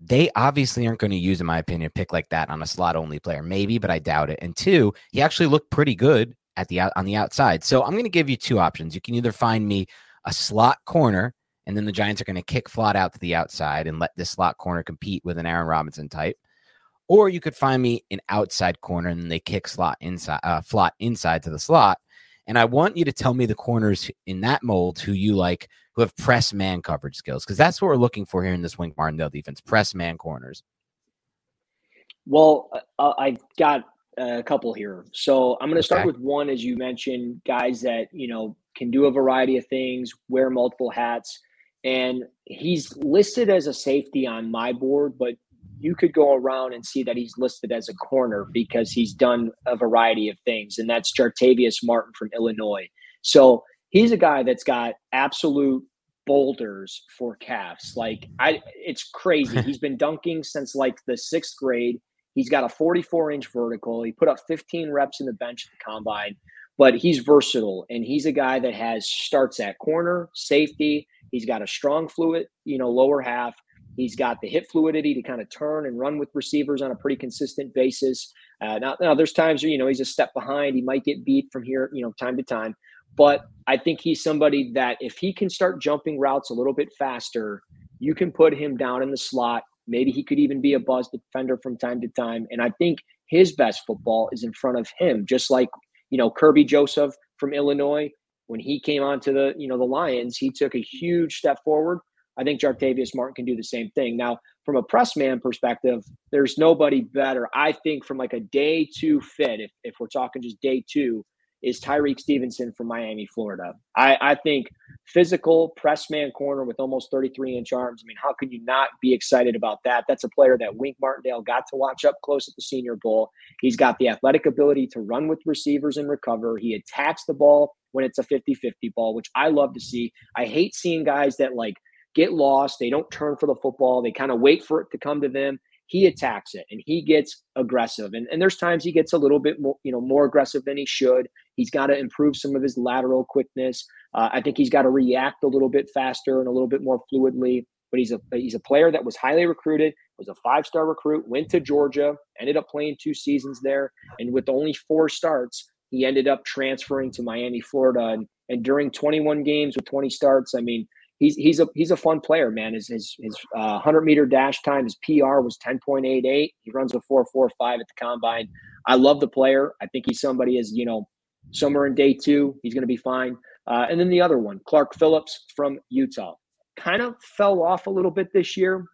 S1: they obviously aren't going to use, in my opinion, a pick like that on a slot only player. Maybe, but I doubt it. And two, he actually looked pretty good at the on the outside. So I'm going to give you two options. You can either find me a slot corner and then the Giants are going to kick Flott out to the outside and let this slot corner compete with an Aaron Robinson type. Or you could find me an outside corner and then they kick slot inside, uh, Flott inside to the slot. And I want you to tell me the corners in that mold who you like, who have press man coverage skills, because that's what we're looking for here in this Wink Martindale defense: press man corners.
S2: Well, uh, uh I've got a couple here, so I'm going to start with one, as you mentioned, guys that you know can do a variety of things, wear multiple hats and he's listed as a safety on my board, but you could go around and see that he's listed as a corner because he's done a variety of things, and that's Jartavius Martin from Illinois. So he's a guy that's got absolute boulders for calves. Like I, it's crazy. he's been dunking since like the sixth grade. He's got a 44 inch vertical. He put up 15 reps in the bench at the combine, but he's versatile and he's a guy that has starts at corner, safety, He's got a strong fluid, you know, lower half. He's got the hip fluidity to kind of turn and run with receivers on a pretty consistent basis. Uh, now, now, there's times where, you know, he's a step behind. He might get beat from here, you know, time to time. But I think he's somebody that if he can start jumping routes a little bit faster, you can put him down in the slot. Maybe he could even be a buzz defender from time to time. And I think his best football is in front of him, just like, you know, Kerby Joseph from Illinois when he came onto the you know the Lions, he took a huge step forward. I think Jartavius Martin can do the same thing. Now, from a press man perspective, there's nobody better. I think from like a day two fit, if, if we're talking just day two, is Tyrique Stevenson from Miami, Florida. I, I think physical press man corner with almost 33 inch arms. I mean, how can you not be excited about that? That's a player that Wink Martindale got to watch up close at the Senior Bowl. He's got the athletic ability to run with receivers and recover. He attacks the ball when it's a 50 50 ball, which I love to see. I hate seeing guys that like get lost, they don't turn for the football, they kind of wait for it to come to them he attacks it and he gets aggressive. And, and there's times he gets a little bit more, you know, more aggressive than he should. He's got to improve some of his lateral quickness. Uh, I think he's got to react a little bit faster and a little bit more fluidly. But he's a he's a player that was highly recruited, was a five star recruit, went to Georgia, ended up playing two seasons there, and with only four starts, he ended up transferring to Miami, Florida. And, and during 21 games with 20 starts, I mean, he's he's a he's a fun player, man. His his his uh, hundred meter dash time, his PR was ten point eight eight. He runs a four four five at the combine. I love the player. I think he's somebody as you know somewhere in day two. He's going to be fine. Uh, and then the other one, Clark Phillips from Utah, kind of fell off a little bit this year.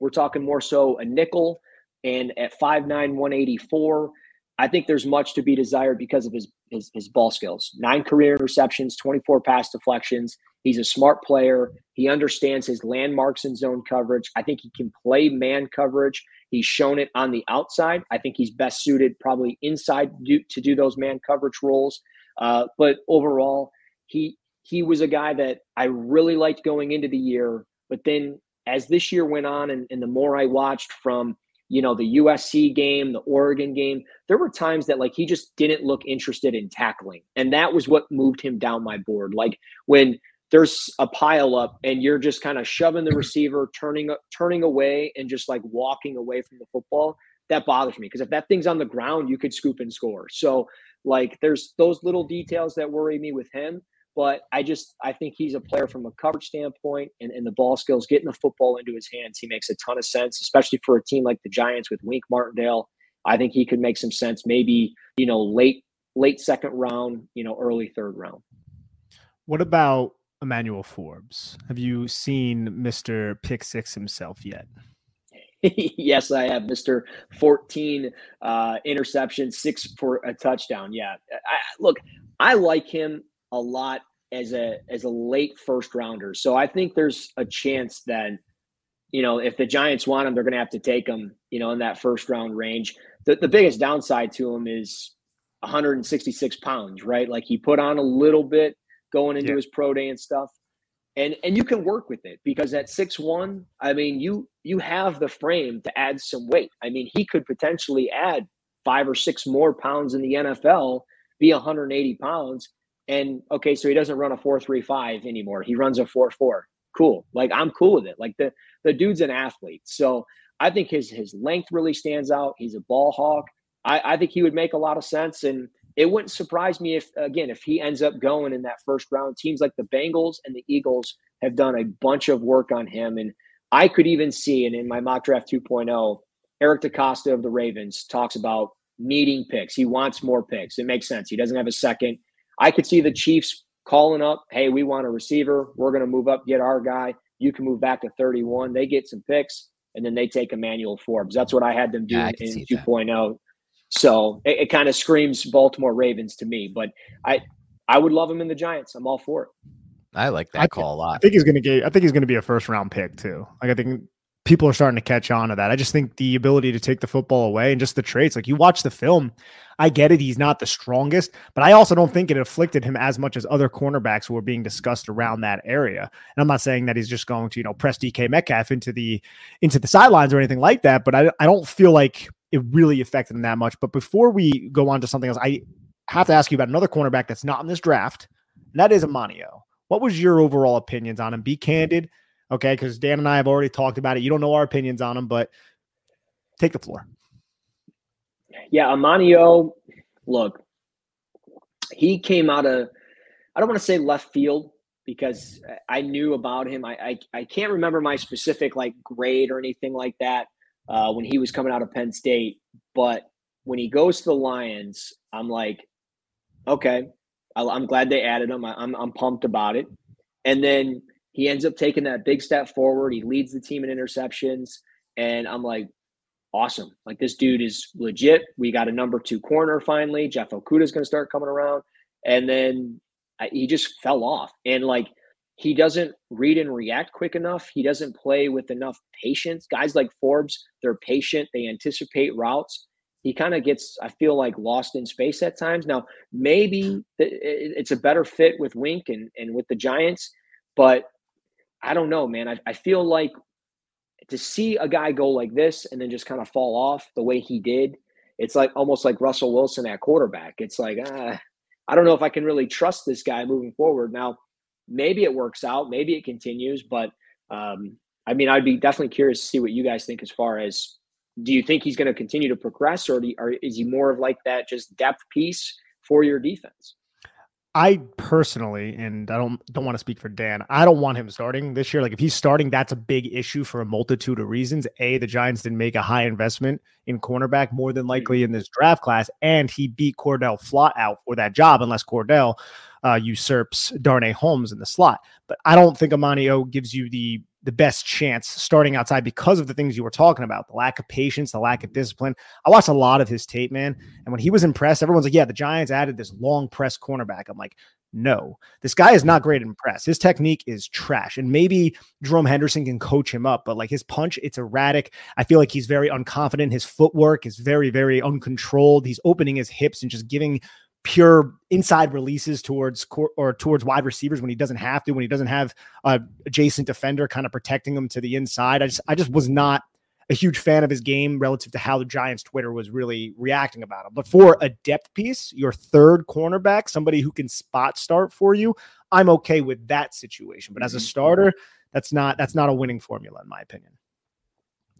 S2: We're talking more so a nickel, and at 5'9", 184, I think there's much to be desired because of his, his, his ball skills. Nine career interceptions, 24 pass deflections. He's a smart player. He understands his landmarks and zone coverage. I think he can play man coverage. He's shown it on the outside. I think he's best suited probably inside to do those man coverage roles. Uh, but overall, he he was a guy that I really liked going into the year. But then as this year went on, and, and the more I watched from you know, the USC game, the Oregon game, there were times that like he just didn't look interested in tackling. And that was what moved him down my board. Like when there's a pile up and you're just kind of shoving the receiver, turning turning away and just like walking away from the football, that bothers me because if that thing's on the ground, you could scoop and score. So like there's those little details that worry me with him. but I just I think he's a player from a coverage standpoint and, and the ball skills, getting the football into his hands. He makes a ton of sense, especially for a team like the Giants with Wink Martindale. I think he could make some sense. Maybe you know late late second round, you know early third round.
S3: What about Emmanuel Forbes? Have you seen Mister Pick Six himself yet?
S2: yes, I have Mr. 14 uh, interception, six for a touchdown. Yeah. I, look, I like him a lot as a as a late first rounder. So I think there's a chance that you know if the Giants want him, they're going to have to take him. You know, in that first round range. The the biggest downside to him is 166 pounds, right? Like he put on a little bit going into yeah. his pro day and stuff. And and you can work with it because at six one, I mean, you you have the frame to add some weight. I mean, he could potentially add five or six more pounds in the NFL, be 180 pounds, and okay, so he doesn't run a four three five anymore. He runs a four four. Cool. Like I'm cool with it. Like the the dude's an athlete. So I think his his length really stands out. He's a ball hawk. I, I think he would make a lot of sense. And it wouldn't surprise me if again if he ends up going in that first round. Teams like the Bengals and the Eagles have done a bunch of work on him. And I could even see, and in my mock draft 2.0, Eric DeCosta of the Ravens talks about needing picks. He wants more picks. It makes sense. He doesn't have a second. I could see the Chiefs calling up, hey, we want a receiver. We're going to move up, get our guy. You can move back to 31. They get some picks, and then they take Emmanuel Forbes. That's what I had them do yeah, in 2.0. So it, it kind of screams Baltimore Ravens to me. But I I would love him in the Giants. I'm all for it.
S1: I like that I call a lot.
S3: I think he's going to get. I think he's going to be a first round pick too. Like I think people are starting to catch on to that. I just think the ability to take the football away and just the traits, like you watch the film, I get it. He's not the strongest, but I also don't think it afflicted him as much as other cornerbacks who were being discussed around that area. And I'm not saying that he's just going to, you know, press DK Metcalf into the into the sidelines or anything like that, but I, I don't feel like it really affected him that much. But before we go on to something else, I have to ask you about another cornerback that's not in this draft, and that is Amanio. What was your overall opinions on him? Be candid Okay. Because Dan and I have already talked about it. You don't know our opinions on him, but take the floor.
S2: Yeah. Amanio, look, he came out of, I don't want to say left field because I knew about him. I, I, I can't remember my specific like grade or anything like that uh, when he was coming out of Penn State. But when he goes to the Lions, I'm like, okay, I'm glad they added him. I'm, I'm pumped about it. And then he ends up taking that big step forward. He leads the team in interceptions. And I'm like, awesome. Like this dude is legit. We got a number two corner finally. Jeff Okudah is going to start coming around. And then I, he just fell off. And like, he doesn't read and react quick enough. He doesn't play with enough patience. Guys like Forbes, they're patient, they anticipate routes. He kind of gets, I feel like, lost in space at times. Now, maybe it's a better fit with Wink and, and with the Giants, but I don't know, man. I, I feel like to see a guy go like this and then just kind of fall off the way he did, it's like almost like Russell Wilson at quarterback. It's like, ah, I don't know if I can really trust this guy moving forward. Now, maybe it works out, maybe it continues, but um, I mean, I'd be definitely curious to see what you guys think as far as do you think he's going to continue to progress or, you, or is he more of like that just depth piece for your defense?
S3: I personally, and I don't don't want to speak for Dan. I don't want him starting this year. Like if he's starting, that's a big issue for a multitude of reasons. A, the Giants didn't make a high investment in cornerback more than likely mm-hmm. in this draft class, and he beat Cordell Flott out for that job, unless Cordell uh, usurps Darnay Holmes in the slot. But I don't think Amanio gives you the the best chance starting outside because of the things you were talking about the lack of patience, the lack of discipline. I watched a lot of his tape, man. And when he was impressed, everyone's like, yeah, the Giants added this long press cornerback. I'm like, no, this guy is not great in press. His technique is trash. And maybe Jerome Henderson can coach him up, but like his punch, it's erratic. I feel like he's very unconfident. His footwork is very, very uncontrolled. He's opening his hips and just giving pure inside releases towards or towards wide receivers when he doesn't have to, when he doesn't have a adjacent defender kind of protecting him to the inside. I just I just was not a huge fan of his game relative to how the Giants Twitter was really reacting about him. But for a depth piece, your third cornerback, somebody who can spot start for you, I'm okay with that situation. But as a mm-hmm. starter, that's not that's not a winning formula in my opinion.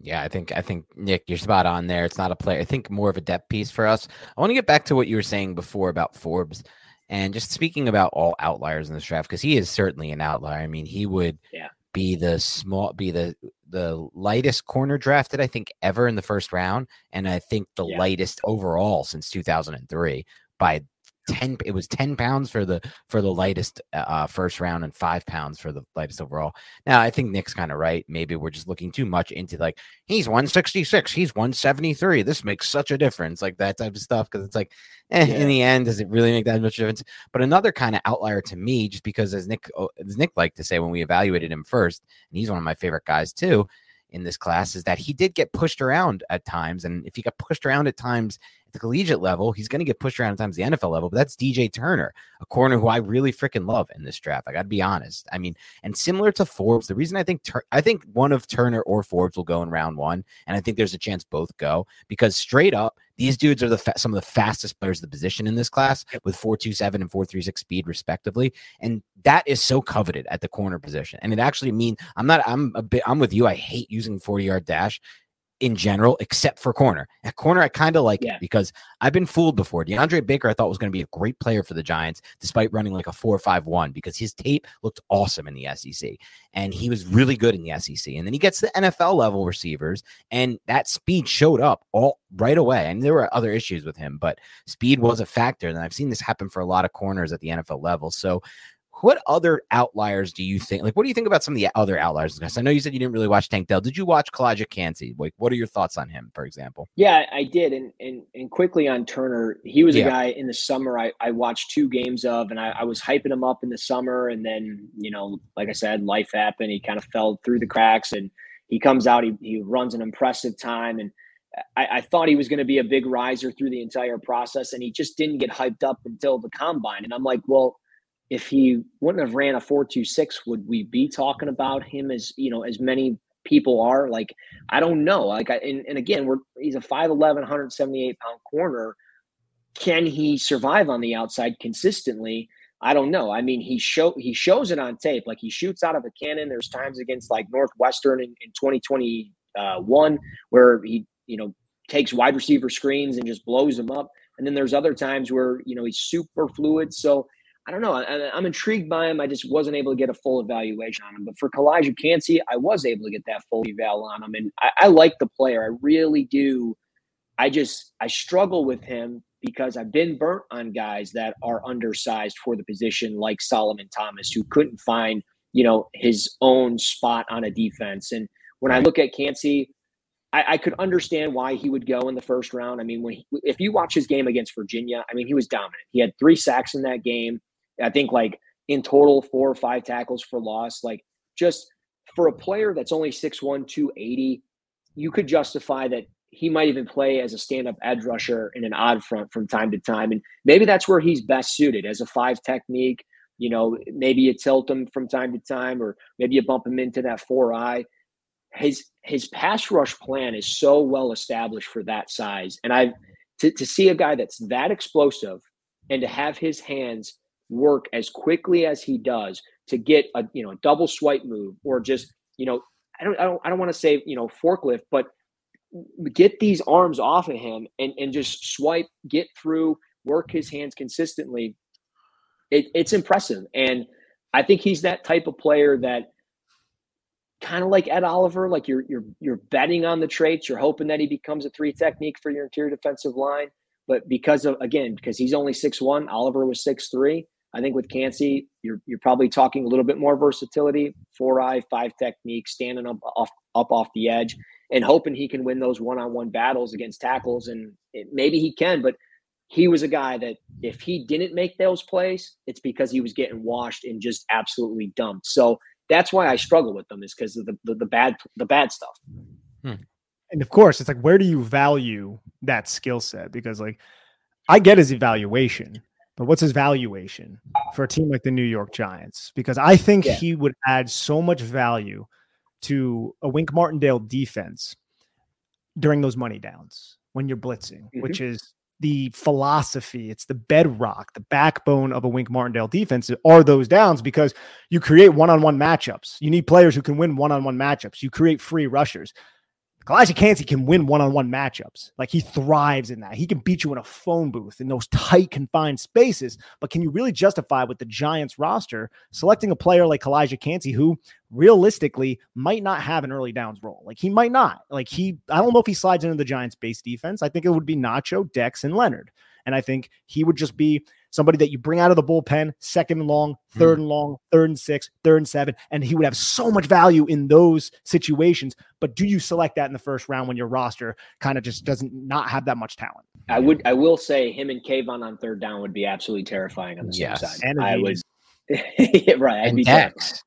S1: Yeah, I think I think Nick, you're spot on there. It's not a player. I think more of a depth piece for us. I want to get back to what you were saying before about Forbes And just speaking about all outliers in this draft, because he is certainly an outlier. I mean, he would
S2: yeah.
S1: be the small, be the the lightest corner drafted, I think, ever in the first round, and I think the yeah. lightest overall since 2003 by 10 it was 10 pounds for the for the lightest uh, uh first round and 5 pounds for the lightest overall now i think nick's kind of right maybe we're just looking too much into like he's 166 he's 173 this makes such a difference like that type of stuff because it's like eh, yeah. in the end does it really make that much difference but another kind of outlier to me just because as nick oh, as nick liked to say when we evaluated him first and he's one of my favorite guys too in this class is that he did get pushed around at times and if he got pushed around at times at the collegiate level, he's going to get pushed around at times the NFL level, but that's DJ Turner, a corner who I really freaking love in this draft. I got to be honest. I mean, and similar to Forbes, the reason I think Tur- I think one of Turner or Forbes will go in round one, and I think there's a chance both go because straight up, these dudes are the fa- some of the fastest players of the position in this class with 427 and 436 speed respectively and that is so coveted at the corner position. And it actually mean I'm not I'm a bit I'm with you I hate using 40 yard dash in general, except for corner. At corner, I kind of like yeah. it because I've been fooled before. DeAndre Baker, I thought was going to be a great player for the Giants, despite running like a four-five-one, because his tape looked awesome in the SEC. And he was really good in the SEC. And then he gets the NFL level receivers, and that speed showed up all right away. And there were other issues with him, but speed was a factor. And I've seen this happen for a lot of corners at the NFL level. So what other outliers do you think? Like, what do you think about some of the other outliers? Because I know you said you didn't really watch Tank Dell. Did you watch Calijah Kancey? Like, what are your thoughts on him, for example?
S2: Yeah, I did. And and and quickly on Turner, he was yeah. a guy in the summer I, I watched two games of, and I, I was hyping him up in the summer. And then, you know, like I said, life happened. He kind of fell through the cracks and he comes out, he, he runs an impressive time. And I, I thought he was going to be a big riser through the entire process, and he just didn't get hyped up until the combine. And I'm like, well, if he wouldn't have ran a 426 would we be talking about him as you know as many people are? Like i don't know. Like I, and, and again we're he's a 5'11 178 pound corner. Can he survive on the outside consistently? I don't know. I mean he show he shows it on tape. Like he shoots out of a cannon. There's times against like northwestern in, in 2021 where he you know takes wide receiver screens and just blows them up. And then there's other times where you know he's super fluid. So I don't know. I, am intrigued by him. I just wasn't able to get a full evaluation on him. But for Calijah Kancey, I was able to get that full eval on him, and I, I like the player. I really do. I just I struggle with him because I've been burnt on guys that are undersized for the position, like Solomon Thomas, who couldn't find you know his own spot on a defense. And when I look at Kancey, I, I, could understand why he would go in the first round. I mean, when he, if you watch his game against Virginia, I mean, he was dominant. He had three sacks in that game. I think like in total four or five tackles for loss. Like just for a player that's only 6'1, 280, you could justify that he might even play as a stand-up edge rusher in an odd front from time to time. And maybe that's where he's best suited as a five technique. You know, maybe you tilt him from time to time, or maybe you bump him into that four eye. His his pass rush plan is so well established for that size. And I've to, to see a guy that's that explosive and to have his hands work as quickly as he does to get a you know a double swipe move or just you know I don't I don't I don't want to say you know forklift, but get these arms off of him and and just swipe, get through, work his hands consistently. It, it's impressive, and I think he's that type of player that kind of like Ed Oliver, like you're you're you're betting on the traits, you're hoping that he becomes a three technique for your interior defensive line. But because of again, because he's only six one, Oliver was six three. I think with Kancey, you're you're probably talking a little bit more versatility, four eye, five technique, standing up off up off the edge, and hoping he can win those one on one battles against tackles. And it, maybe he can, but he was a guy that if he didn't make those plays, it's because he was getting washed and just absolutely dumped. So that's why I struggle with them is because of the, the, the bad the bad stuff.
S3: Hmm. And of course, it's like where do you value that skill set? Because like I get his evaluation, but what's his valuation for a team like the New York Giants? Because I think yeah. he would add so much value to a Wink Martindale defense during those money downs when you're blitzing, mm-hmm. which is the philosophy. It's the bedrock, the backbone of a Wink Martindale defense are those downs because you create one on one matchups. You need players who can win one on one matchups. You create free rushers. Elijah Kancey can win one-on-one matchups. Like he thrives in that. He can beat you in a phone booth in those tight, confined spaces. But can you really justify with the Giants roster selecting a player like Elijah Kancey, who realistically might not have an early downs role? Like he might not. Like he, I don't know if he slides into the Giants base defense. I think it would be Nacho, Dex, and Leonard. And I think he would just be somebody that you bring out of the bullpen, second and long, hmm. third and long, third and six, third and seven, and he would have so much value in those situations. But do you select that in the first round when your roster kind of just doesn't not have that much talent?
S2: I would. I will say him and Kayvon on third down would be absolutely terrifying on the yes. same side. And I would. right. I'd
S1: and
S2: be
S1: Dex. Terrifying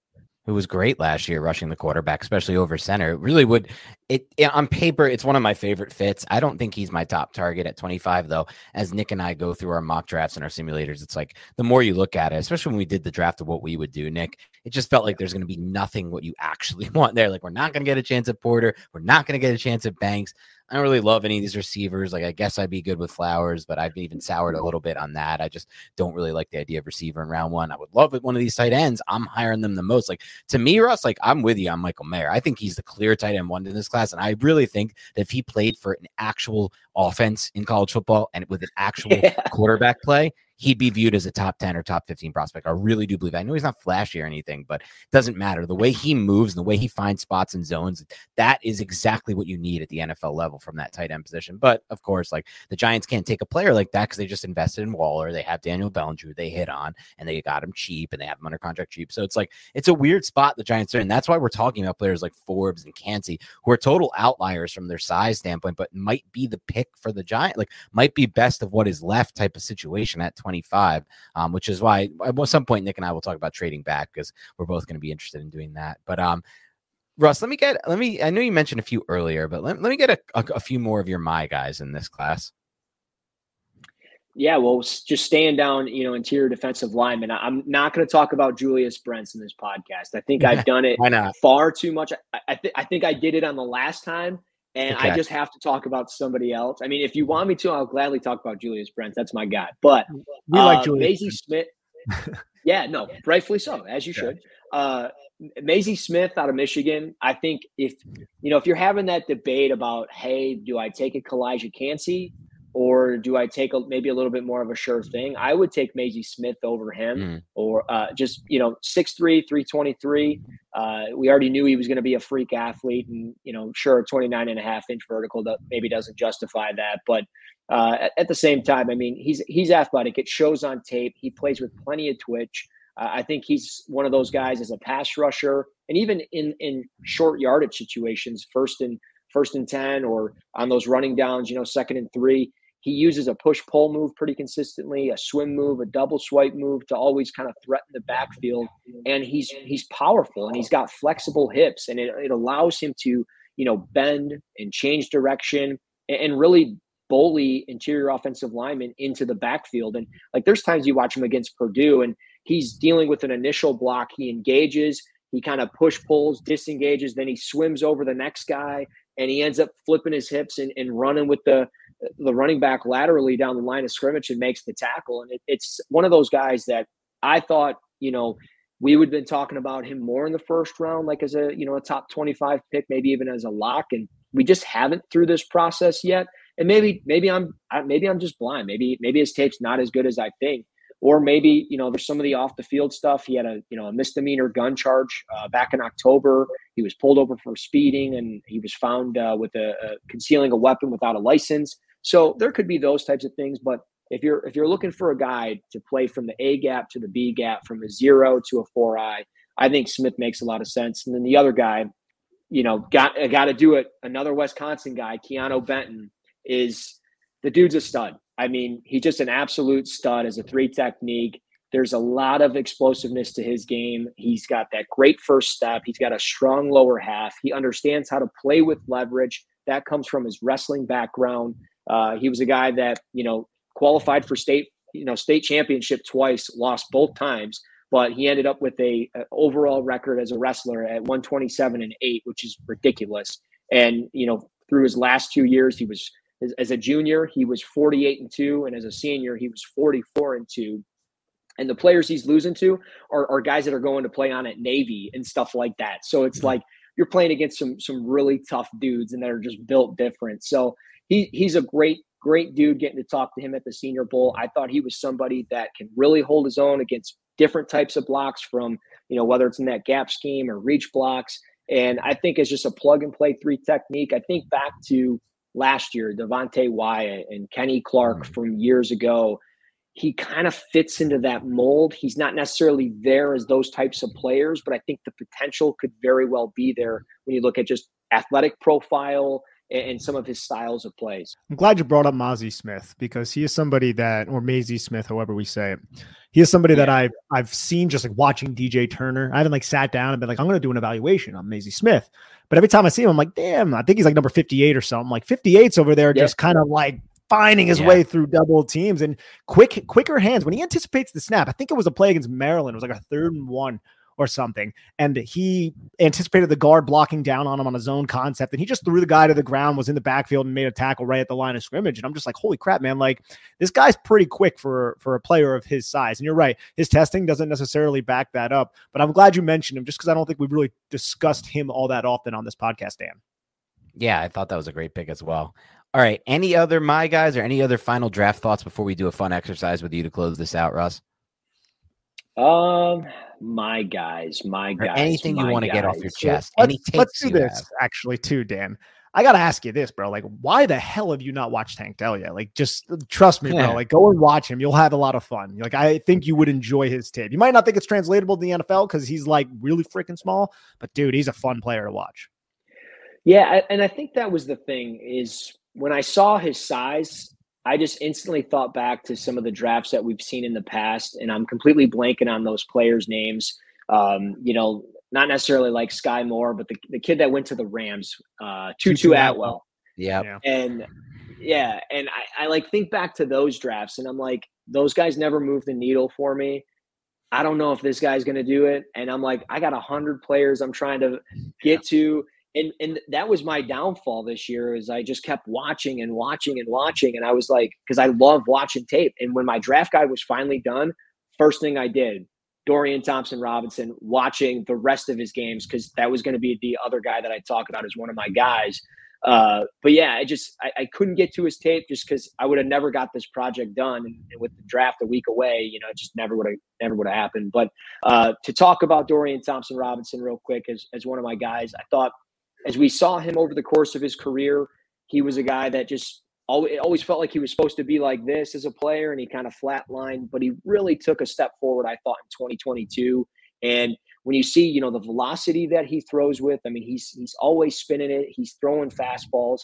S1: who was great last year rushing the quarterback, especially over center. It really would it, it, on paper, it's one of my favorite fits. I don't think he's my top target at 25, though. As Nick and I go through our mock drafts and our simulators, it's like the more you look at it, especially when we did the draft of what we would do, Nick, it just felt like there's going to be nothing what you actually want there. Like, we're not going to get a chance at Porter. We're not going to get a chance at Banks. I don't really love any of these receivers. Like, I guess I'd be good with Flowers, but I've even soured a little bit on that. I just don't really like the idea of receiver in round one. I would love it one of these tight ends. I'm hiring them the most. Like, to me, Russ, like, I'm with you on Michael Mayer. I think he's the clear tight end one in this class. And I really think that if he played for an actual offense in college football and with an actual yeah. quarterback play, he'd be viewed as a top 10 or top 15 prospect. I really do believe that. I know he's not flashy or anything, but it doesn't matter. The way he moves and the way he finds spots and zones, that is exactly what you need at the NFL level from that tight end position. But of course, like the Giants can't take a player like that because they just invested in Waller. They have Daniel Bellinger, they hit on, and they got him cheap and they have him under contract cheap. So it's like it's a weird spot the Giants are in. That's why we're talking about players like Forbes and Kancey, who are total outliers from their size standpoint, but might be the pick for the Giant, like might be best of what is left type of situation at 25, um, which is why at some point Nick and I will talk about trading back because we're both going to be interested in doing that. But um, Russ, let me get let me. I know you mentioned a few earlier, but let, let me get a, a, a few more of your my guys in this class.
S2: Yeah, well, just staying down, you know, interior defensive lineman. I'm not going to talk about Julius Brents in this podcast. I think I've done it far too much. I, I, th- I think I did it on the last time, and okay. I just have to talk about somebody else. I mean, if you want me to, I'll gladly talk about Julius Brent. That's my guy. But
S3: we uh, like Julius.
S2: Mazi Smith. yeah, no, rightfully so, as you should. Uh, Mazi Smith out of Michigan. I think if you know if you're having that debate about, hey, do I take a Calijah Kancey or do I take a, maybe a little bit more of a sure thing? I would take Mazi Smith over him, mm. or uh, just you know 6'3", 323. Uh, we already knew he was going to be a freak athlete, and you know, sure, 29 and a half inch vertical that maybe doesn't justify that, but uh, at, at, the same time, I mean, he's he's athletic. It shows on tape. He plays with plenty of twitch. Uh, I think he's one of those guys as a pass rusher, and even in in short yardage situations, first and first and ten, or on those running downs, you know, second and three he uses a push pull move pretty consistently, a swim move, a double swipe move to always kind of threaten the backfield. And he's he's powerful and he's got flexible hips and it, it allows him to, you know, bend and change direction and, and really bully interior offensive linemen into the backfield. And like there's times you watch him against Purdue and he's dealing with an initial block. He engages, he kind of push pulls, disengages, then he swims over the next guy and he ends up flipping his hips and, and running with the the running back laterally down the line of scrimmage and makes the tackle. And it, it's one of those guys that I thought, you know, we would have been talking about him more in the first round, like as a, you know, a top 25 pick, maybe even as a lock. And we just haven't through this process yet. And maybe, maybe I'm, maybe I'm just blind. Maybe, maybe his tape's not as good as I think. Or maybe, you know, there's some of the off the field stuff. He had a, you know, a misdemeanor gun charge uh, back in October. He was pulled over for speeding and he was found uh, with a, a concealing a weapon without a license. So there could be those types of things, but if you're if you're looking for a guide to play from the A gap to the B gap, from a zero to a four i I think Smith makes a lot of sense. And then the other guy, you know, got got to do it. Another Wisconsin guy, Keanu Benton, is the dude's a stud. I mean, he's just an absolute stud as a three technique. There's a lot of explosiveness to his game. He's got that great first step. He's got a strong lower half. He understands how to play with leverage. That comes from his wrestling background. Uh, he was a guy that you know qualified for state you know state championship twice, lost both times, but he ended up with a, a overall record as a wrestler at 127 and eight, which is ridiculous. And you know through his last two years, he was as, as a junior he was 48 and two, and as a senior he was 44 and two. And the players he's losing to are, are guys that are going to play on at Navy and stuff like that. So it's like you're playing against some some really tough dudes and that are just built different. So he he's a great great dude getting to talk to him at the Senior Bowl. I thought he was somebody that can really hold his own against different types of blocks from, you know, whether it's in that gap scheme or reach blocks. And I think it's just a plug and play three technique. I think back to last year, Devonte Wyatt and Kenny Clark mm-hmm. from years ago. He kind of fits into that mold. He's not necessarily there as those types of players, but I think the potential could very well be there when you look at just athletic profile, and some of his styles of plays.
S3: I'm glad you brought up Mazi Smith because he is somebody that, or Mazie Smith, however we say it, he is somebody yeah. that I've I've seen just like watching DJ Turner. I haven't like sat down and been like, I'm going to do an evaluation on Mazie Smith. But every time I see him, I'm like, damn, I think he's like number 58 or something. Like 58's over there, yeah. just kind of like finding his yeah. way through double teams and quick, quicker hands. When he anticipates the snap, I think it was a play against Maryland. It was like a third and one or something. And he anticipated the guard blocking down on him on his own concept. And he just threw the guy to the ground, was in the backfield and made a tackle right at the line of scrimmage. And I'm just like, holy crap, man. Like this guy's pretty quick for, for a player of his size. And you're right. His testing doesn't necessarily back that up, but I'm glad you mentioned him just because I don't think we've really discussed him all that often on this podcast, Dan.
S1: Yeah, I thought that was a great pick as well. All right. Any other my guys or any other final draft thoughts before we do a fun exercise with you to close this out, Russ?
S2: Um, my guys, my guys.
S1: Or anything you want to get off your chest.
S3: Let's, let's do this have. actually too, Dan. I gotta ask you this, bro. Like, why the hell have you not watched Tank Dell yet? Like, just uh, trust me, yeah. bro. Like, go and watch him. You'll have a lot of fun. Like, I think you would enjoy his tape. You might not think it's translatable to the NFL because he's like really freaking small, but dude, he's a fun player to watch.
S2: Yeah, and I think that was the thing is when I saw his size, I just instantly thought back to some of the drafts that we've seen in the past, and I'm completely blanking on those players' names. Um, you know, not necessarily like Skyy Moore, but the, the kid that went to the Rams, uh, Tutu, Tutu Atwell.
S1: Yeah.
S2: And yeah, and I, I like think back to those drafts, and I'm like, those guys never moved the needle for me. I don't know if this guy's going to do it. And I'm like, I got a hundred players I'm trying to get to and and that was my downfall this year is I just kept watching and watching and watching and I was like because I love watching tape and when my draft guide was finally done first thing I did Dorian Thompson Robinson watching the rest of his games because that was going to be the other guy that I talk about as one of my guys. Uh, but yeah I just I, I couldn't get to his tape just because I would have never got this project done and, with the draft a week away you know it just never would have never would have happened. But uh, to talk about Dorian Thompson Robinson real quick as, as one of my guys I thought as we saw him over the course of his career, he was a guy that just always, always felt like he was supposed to be like this as a player, and he kind of flatlined. But he really took a step forward, I thought, in 2022. And when you see, you know, the velocity that he throws with, I mean, he's he's always spinning it. He's throwing fastballs.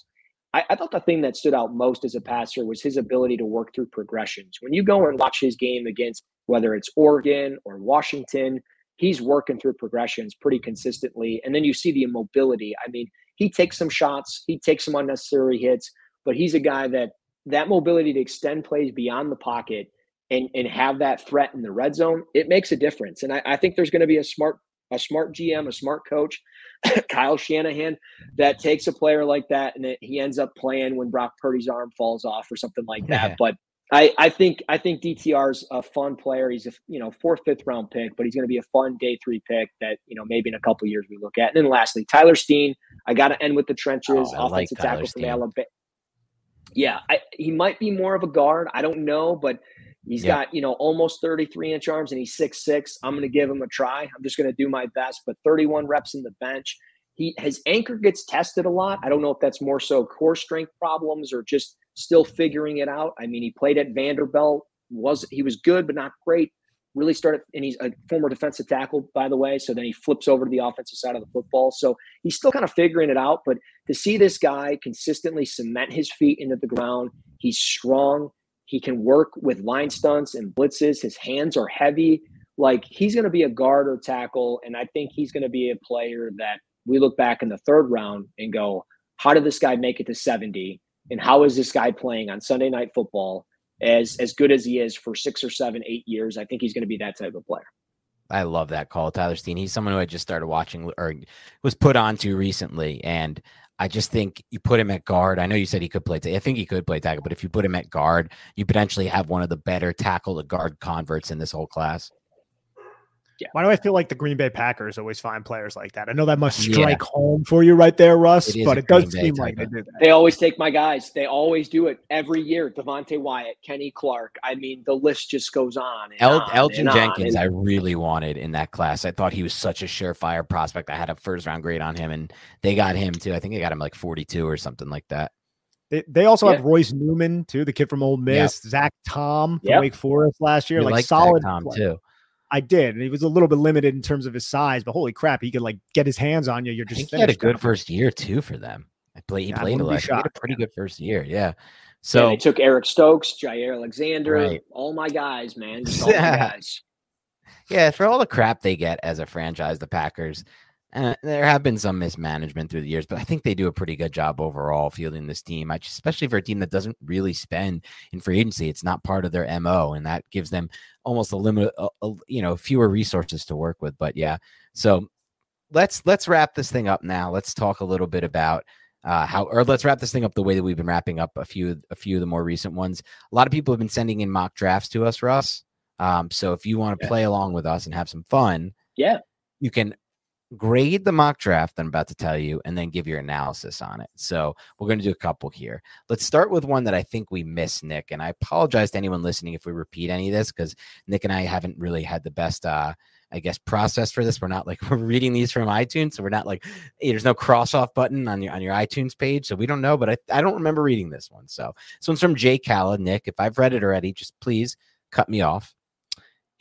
S2: I, I, thought the thing that stood out most as a passer was his ability to work through progressions. When you go and watch his game against whether it's Oregon or Washington, he's working through progressions pretty consistently. And then you see the immobility. I mean, he takes some shots, he takes some unnecessary hits, but he's a guy that that mobility to extend plays beyond the pocket and and have that threat in the red zone, it makes a difference. And I, I think there's going to be a smart a smart GM, a smart coach, Kyle Shanahan, that takes a player like that and he ends up playing when Brock Purdy's arm falls off or something like that. But I, I think I think DTR's a fun player. He's a you know fourth, fifth round pick, but he's going to be a fun day three pick that you know maybe in a couple years we look at. And then lastly, Tyler Steen. I got to end with the trenches. Oh, offensive like tackle from Alabama. Yeah, I, he might be more of a guard. I don't know, but he's yep. got you know almost 33 inch arms and he's six six. I'm going to give him a try. I'm just going to do my best. But 31 reps in the bench. He his anchor gets tested a lot. I don't know if that's more so core strength problems or just still figuring it out. I mean, he played at Vanderbilt. Was he was good but not great. Really started, and he's a former defensive tackle, by the way. So then he flips over to the offensive side of the football. So he's still kind of figuring it out. But to see this guy consistently cement his feet into the ground, he's strong. He can work with line stunts and blitzes. His hands are heavy. Like he's going to be a guard or tackle, and I think he's going to be a player that we look back in the third round and go, "How did this guy make it to 70?" And how is this guy playing on Sunday night football as as good as he is for six or seven, eight years? I think he's going to be that type of player.
S1: I love that call, Tyler Steen. He's someone who I just started watching or was put onto recently, and I just think you put him at guard. I know you said he could play. T- I think he could play tackle, but if you put him at guard, you potentially have one of the better tackle to guard converts in this whole class.
S3: Yeah. Why do I feel like the Green Bay Packers always find players like that? I know that must strike yeah. home for you right there, Russ, it but it does seem like they do that.
S2: They always take my guys. They always do it every year. Devonte Wyatt, Kenny Clark. I mean, the list just goes on.
S1: El-
S2: on
S1: Elgton Jenkins, I really wanted in that class. I thought he was such a surefire prospect. I had a first round grade on him, and they got him too. I think they got him like 42 or something like that.
S3: They, they also yeah. have Royce Newman too, the kid from Ole Miss, yep. Zach Tom from yep. Wake Forest last year, like solid
S1: Tom too.
S3: I did, and he was a little bit limited in terms of his size, but holy crap, he could like get his hands on you. You're just
S1: he had a good first year too for them. I played, he yeah, played a lot. He had a pretty good first year, yeah. So
S2: yeah, they took Eric Stokes, Jaire Alexander, right. all my guys, man, all my guys.
S1: Yeah, for all the crap they get as a franchise, the Packers, uh, there have been some mismanagement through the years, but I think they do a pretty good job overall fielding this team, especially for a team that doesn't really spend in free agency. It's not part of their mo, and that gives them almost a limit, a, a, you know, fewer resources to work with. But yeah, so let's let's wrap this thing up now. Let's talk a little bit about uh, how, or let's wrap this thing up the way that we've been wrapping up a few a few of the more recent ones. A lot of people have been sending in mock drafts to us, Russ. Um, so if you want to yeah. play along with us and have some fun,
S2: yeah,
S1: you can grade the mock draft I'm about to tell you and then give your analysis on it. So we're going to do a couple here. Let's start with one that I think we missed, Nick. And I apologize to anyone listening if we repeat any of this because Nick and I haven't really had the best uh I guess process for this. We're not like we're reading these from iTunes, so we're not like hey, there's no cross off button on your on your iTunes page, so we don't know. But I, I don't remember reading this one. So this one's from Jay Calla. Nick, if I've read it already, just please cut me off.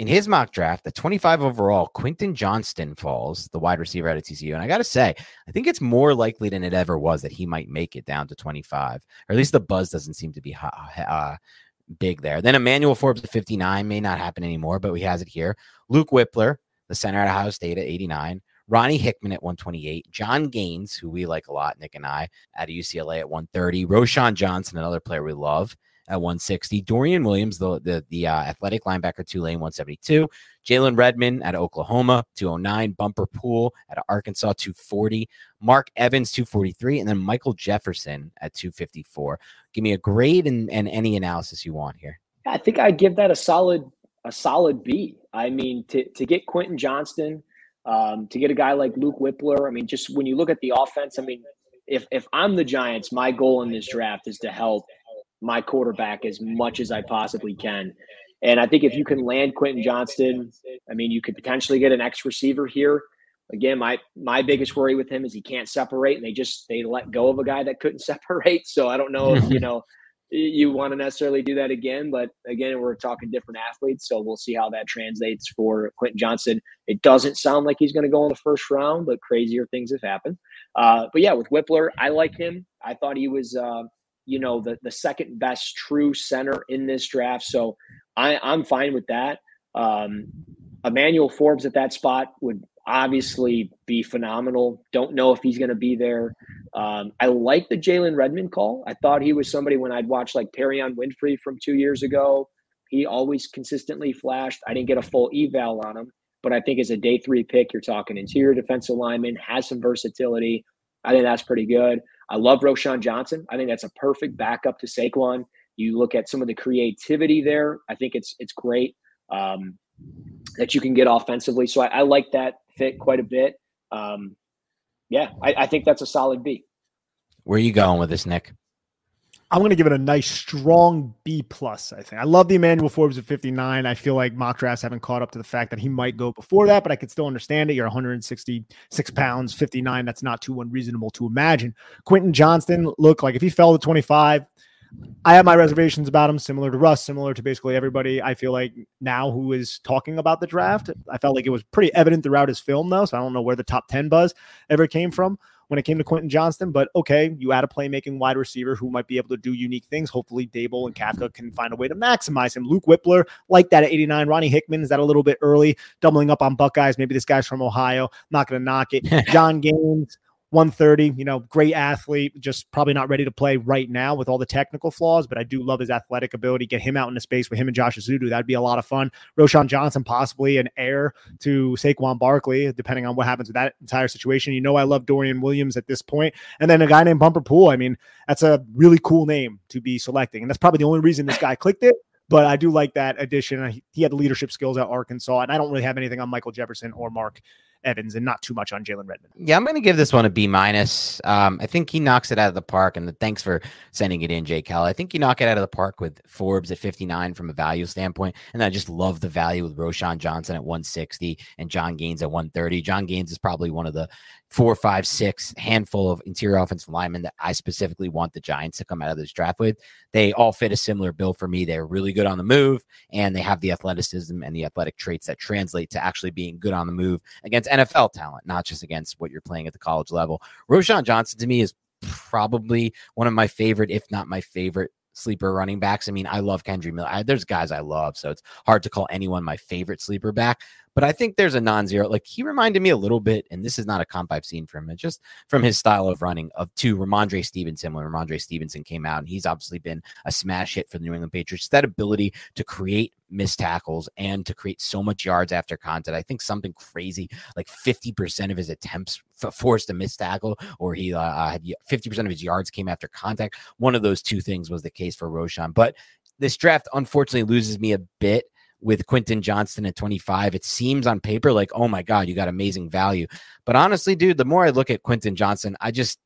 S1: In his mock draft, the 25 overall, Quentin Johnston falls, the wide receiver out of TCU. And I got to say, I think it's more likely than it ever was that he might make it down to 25, or at least the buzz doesn't seem to be uh, big there. Then Emmanuel Forbes at 59 may not happen anymore, but he has it here. Luke Wypler, the center at Ohio State at 89. Ronnie Hickman at 128, John Gaines, who we like a lot, Nick and I, at UCLA at 130, Roschon Johnson, another player we love, at 160. Dorian Williams, the the, the uh, athletic linebacker, Tulane 172. Jalen Redmond at Oklahoma 209. Bumper Pool at Arkansas 240. Mark Evans 243, and then Michael Jefferson at 254. Give me a grade and, and any analysis you want here.
S2: I think I'd give that a solid a solid B. I mean, to to get Quentin Johnston. Um, to get a guy like Luke Wypler, I mean, just when you look at the offense, I mean, if if I'm the Giants, my goal in this draft is to help my quarterback as much as I possibly can. And I think if you can land Quentin Johnston, I mean, you could potentially get an X receiver here. Again, my my biggest worry with him is he can't separate, and they just they let go of a guy that couldn't separate. So I don't know if you know you want to necessarily do that again. But again, we're talking different athletes, so we'll see how that translates for Quentin Johnson. It doesn't sound like he's going to go in the first round, but crazier things have happened. Uh, but yeah, with Wypler, I like him. I thought he was. Uh, you know, the, the second best true center in this draft. So I, I'm fine with that. Um, Emmanuel Forbes at that spot would obviously be phenomenal. Don't know if he's going to be there. Um, I like the Jalen Redmond call. I thought he was somebody when I'd watched like Perrion Winfrey from two years ago. He always consistently flashed. I didn't get a full eval on him, but I think as a day three pick, you're talking interior defensive lineman, has some versatility. I think that's pretty good. I love Roschon Johnson. I think that's a perfect backup to Saquon. You look at some of the creativity there. I think it's it's great um, that you can get offensively. So I, I, like that fit quite a bit. Um, yeah, I, I think that's a solid B.
S1: Where are you going with this, Nick?
S3: I'm going to give it a nice, strong B plus. I think I love the Emmanuel Forbes at 59. I feel like mock drafts haven't caught up to the fact that he might go before that, but I could still understand it. You're 166 pounds, 59. That's not too unreasonable to imagine. Quentin Johnston, look like if he fell to 25, I have my reservations about him, similar to Russ, similar to basically everybody. I feel like now who is talking about the draft. I felt like it was pretty evident throughout his film, though. So I don't know where the top 10 buzz ever came from when it came to Quentin Johnston. But okay, you add a playmaking wide receiver who might be able to do unique things. Hopefully, Daboll and Kafka can find a way to maximize him. Luke Wypler, like that at 89. Ronnie Hickman, is that a little bit early? Doubling up on Buckeyes. Maybe this guy's from Ohio. Not going to knock it. John Gaines. 130, you know, great athlete, just probably not ready to play right now with all the technical flaws, but I do love his athletic ability. Get him out in the space with him and Josh Ezeudu. That'd be a lot of fun. Roschon Johnson, possibly an heir to Saquon Barkley, depending on what happens with that entire situation. You know, I love Dorian Williams at this point. And then a guy named Bumper Pool. I mean, that's a really cool name to be selecting. And that's probably the only reason this guy clicked it but I do like that addition. He had leadership skills at Arkansas, and I don't really have anything on Michael Jefferson or Mark Evans and not too much on Jalen Redmond.
S1: Yeah, I'm going to give this one a B minus. Um, I think he knocks it out of the park. And the, thanks for sending it in, Jay Cal. I think you knock it out of the park with Forbes at 59 from a value standpoint. And I just love the value with Roschon Johnson at 160 and John Gaines at 130. John Gaines is probably one of the four, five, six handful of interior offensive linemen that I specifically want the Giants to come out of this draft with. They all fit a similar bill for me. They're really good on the move and they have the athleticism and the athletic traits that translate to actually being good on the move against NFL talent, not just against what you're playing at the college level. Roschon Johnson to me is probably one of my favorite, if not my favorite sleeper running backs. I mean, I love Kendre Miller. I, there's guys I love, so it's hard to call anyone my favorite sleeper back. But I think there's a non-zero. Like he reminded me a little bit, and this is not a comp I've seen from him, just from his style of running of to Rhamondre Stevenson when Rhamondre Stevenson came out, and he's obviously been a smash hit for the New England Patriots. That ability to create missed tackles and to create so much yards after contact. I think something crazy like 50% of his attempts f- forced a missed tackle, or he uh, uh had 50% of his yards came after contact. One of those two things was the case for Roschon. But this draft unfortunately loses me a bit with Quentin Johnston at 25. It seems on paper like, oh my God, you got amazing value. But honestly, dude, the more I look at Quentin Johnston, I just,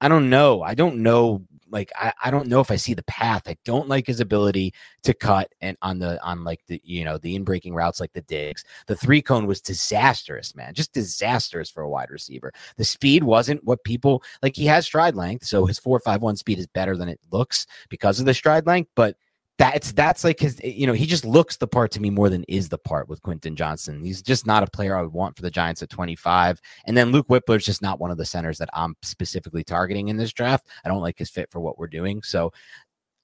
S1: I don't know. I don't know. Like, I, I don't know if I see the path. I don't like his ability to cut and on the, on like the, you know, the in breaking routes like the digs. The three cone was disastrous, man. Just disastrous for a wide receiver. The speed wasn't what people like. He has stride length. So his 451 speed is better than it looks because of the stride length. But that's that's like his you know he just looks the part to me more than is the part with Quentin Johnson. He's just not a player I would want for the Giants at 25. And then Luke Wypler is just not one of the centers that I'm specifically targeting in this draft. I don't like his fit for what we're doing. So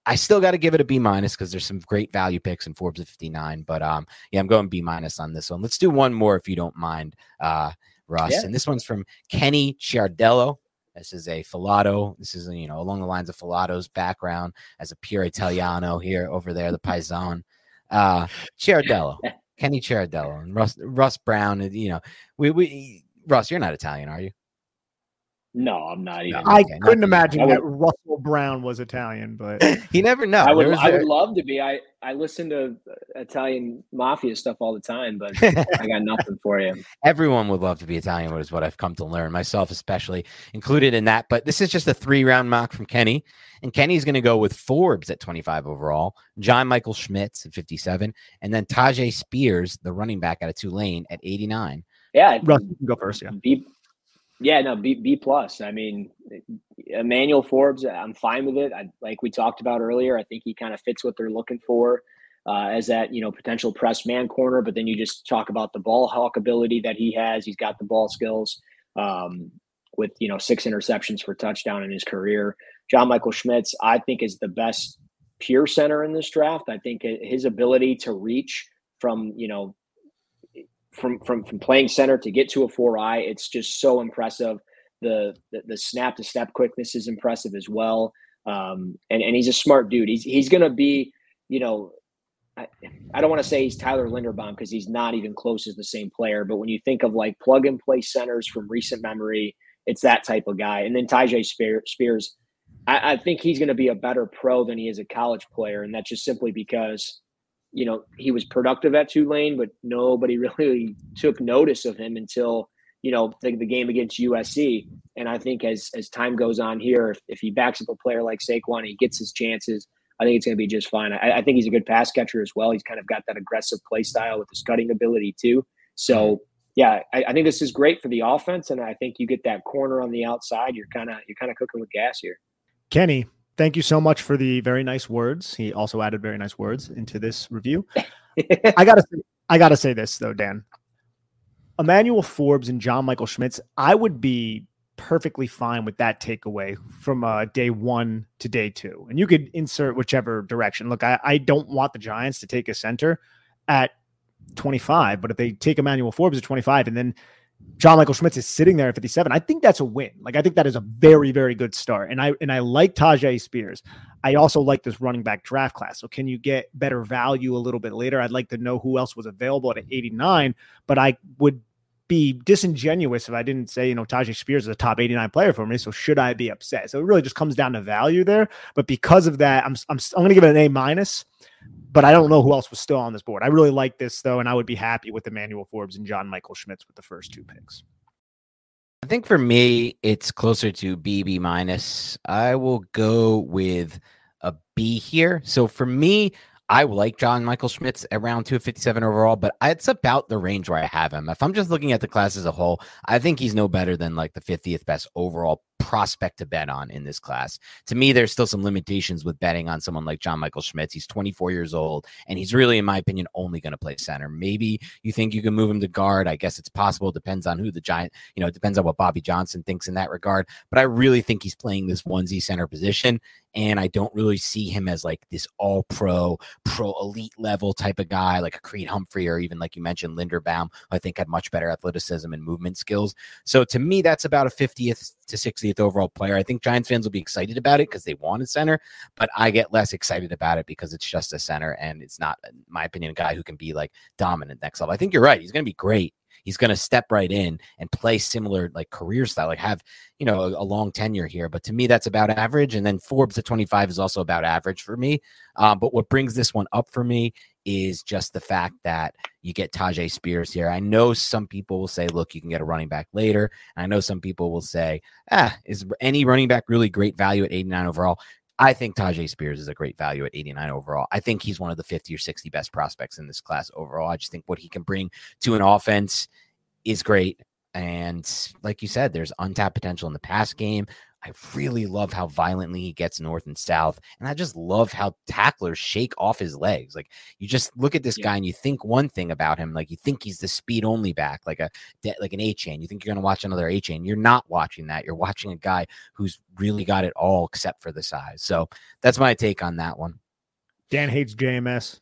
S1: I still got to give it a B minus because there's some great value picks in Forbes at 59. But um yeah, I'm going B minus on this one. Let's do one more if you don't mind, uh Russ. Yeah. And this one's from Kenny Ciardello. This is a Falato. This is, you know, along the lines of Falato's background as a pure Italiano here over there, the Paisan. Uh, Ciardello, Kenny Ciardello, and Russ, Russ Brown. You know, we, we, Russ, you're not Italian, are you?
S2: No, I'm not even.
S3: I okay, couldn't imagine would, that Russell Brown was Italian, but
S1: he never know.
S2: I would, I would love to be. I, I listen to uh, Italian mafia stuff all the time, but I got nothing for you.
S1: Everyone would love to be Italian, is what I've come to learn, myself especially included in that. But this is just a three round mock from Kenny, and Kenny's going to go with Forbes at 25 overall, John Michael Schmitz at 57, and then Tyjae Spears, the running back out of Tulane, at 89.
S2: Yeah,
S3: Russ, you can go first. Yeah.
S2: Be, yeah, no, B B plus. I mean, Emmanuel Forbes, I'm fine with it. I, like we talked about earlier, I think he kind of fits what they're looking for uh, as that you know potential press man corner. But then you just talk about the ball hawk ability that he has. He's got the ball skills. Um, with you know six interceptions for touchdown in his career, John Michael Schmitz, I think, is the best pure center in this draft. I think his ability to reach from you know from from from playing center to get to a four eye, it's just so impressive. The the, the snap to step quickness is impressive as well. Um, and and he's a smart dude. He's he's gonna be, you know, I, I don't want to say he's Tyler Linderbaum because he's not even close as the same player. But when you think of like plug and play centers from recent memory, it's that type of guy. And then Tyjae Spears, I, I think he's going to be a better pro than he is a college player, and that's just simply because you know, he was productive at Tulane, but nobody really took notice of him until, you know, the, the game against USC. And I think as as time goes on here, if, if he backs up a player like Saquon, he gets his chances. I think it's going to be just fine. I, I, think he's a good pass catcher as well. He's kind of got that aggressive play style with his cutting ability too. So yeah, I, I think this is great for the offense, and I think you get that corner on the outside. You're kind of you're kind of cooking with gas here.
S3: Kenny, thank you so much for the very nice words. He also added very nice words into this review. I gotta, say, I gotta say this though, Dan. Emmanuel Forbes and John Michael Schmitz, I would be perfectly fine with that takeaway from uh, day one to day two. And you could insert whichever direction. Look, I, I don't want the Giants to take a center at 25, but if they take Emmanuel Forbes at 25 and then John Michael Schmitz is sitting there at 57. I think that's a win. Like I think that is a very, very good start. And I and I like Tyjae Spears. I also like this running back draft class. So can you get better value a little bit later? I'd like to know who else was available at 89, but I would be disingenuous if I didn't say, you know, Tyjae Spears is a top 89 player for me. So should I be upset? So it really just comes down to value there. But because of that, I'm I'm, I'm going to give it an A minus. But I don't know who else was still on this board. I really like this though, and I would be happy with Emmanuel Forbes and John Michael Schmitz with the first two picks.
S1: I think for me, it's closer to BB minus. I will go with a B here. So for me, I like John Michael Schmitz around 257 overall, but it's about the range where I have him. If I'm just looking at the class as a whole, I think he's no better than like the 50th best overall prospect to bet on in this class. To me, there's still some limitations with betting on someone like John Michael Schmitz. He's 24 years old, and he's really, in my opinion, only going to play center. Maybe you think you can move him to guard. I guess it's possible. Depends on who the giant, you know, it depends on what Bobby Johnson thinks in that regard. But I really think he's playing this onesie center position. And I don't really see him as like this all pro, pro elite level type of guy, like a Creed Humphrey or even like you mentioned, Linderbaum, I think had much better athleticism and movement skills. So to me, that's about a 50th to 60th overall player. I think Giants fans will be excited about it because they want a center, but I get less excited about it because it's just a center and it's not, in my opinion, a guy who can be like dominant next level. I think you're right. He's going to be great. He's going to step right in and play similar like career style, like have, you know, a, a, long tenure here. But to me, that's about average. And then Forbes at 25 is also about average for me. Um, but what brings this one up for me is just the fact that you get Tyjae Spears here. I know some people will say, look, you can get a running back later. And I know some people will say, ah, is any running back really great value at 89 overall? I think Tyjae Spears is a great value at 89 overall. I think he's one of the 50 or 60 best prospects in this class overall. I just think what he can bring to an offense is great. And like you said, there's untapped potential in the pass game. I really love how violently he gets north and south. And I just love how tacklers shake off his legs. Like you just look at this yeah. guy and you think one thing about him. Like you think he's the speed only back, like a like an Achane. You think you're gonna watch another Achane. You're not watching that. You're watching a guy who's really got it all except for the size. So that's my take on that one.
S3: Dan hates JMS.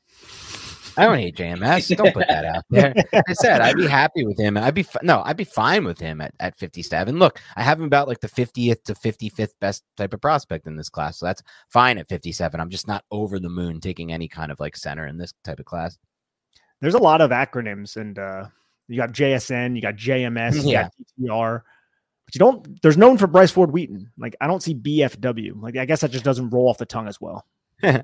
S1: I don't hate JMS. Don't put that out there. I said I'd be happy with him. I'd be no, I'd be fine with him at, at 57. Look, I have him about like the 50th to 55th best type of prospect in this class. So that's fine at 57. I'm just not over the moon taking any kind of like center in this type of class.
S3: There's a lot of acronyms and uh you got JSN, you got JMS, you yeah. got DTR. But you don't there's known for Bryce Ford Wheaton. Like I don't see BFW. Like I guess that just doesn't roll off the tongue as well.
S1: I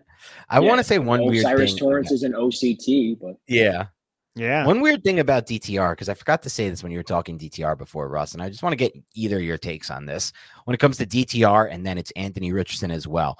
S1: yeah, want to say one weird thing
S2: Cyrus
S1: thing.
S2: Torrence is an OCT, but
S1: yeah,
S3: yeah.
S1: One weird thing about DTR, because I forgot to say this when you were talking DTR before, Russ, and I just want to get either your takes on this. When it comes to DTR, and then it's Anthony Richardson as well.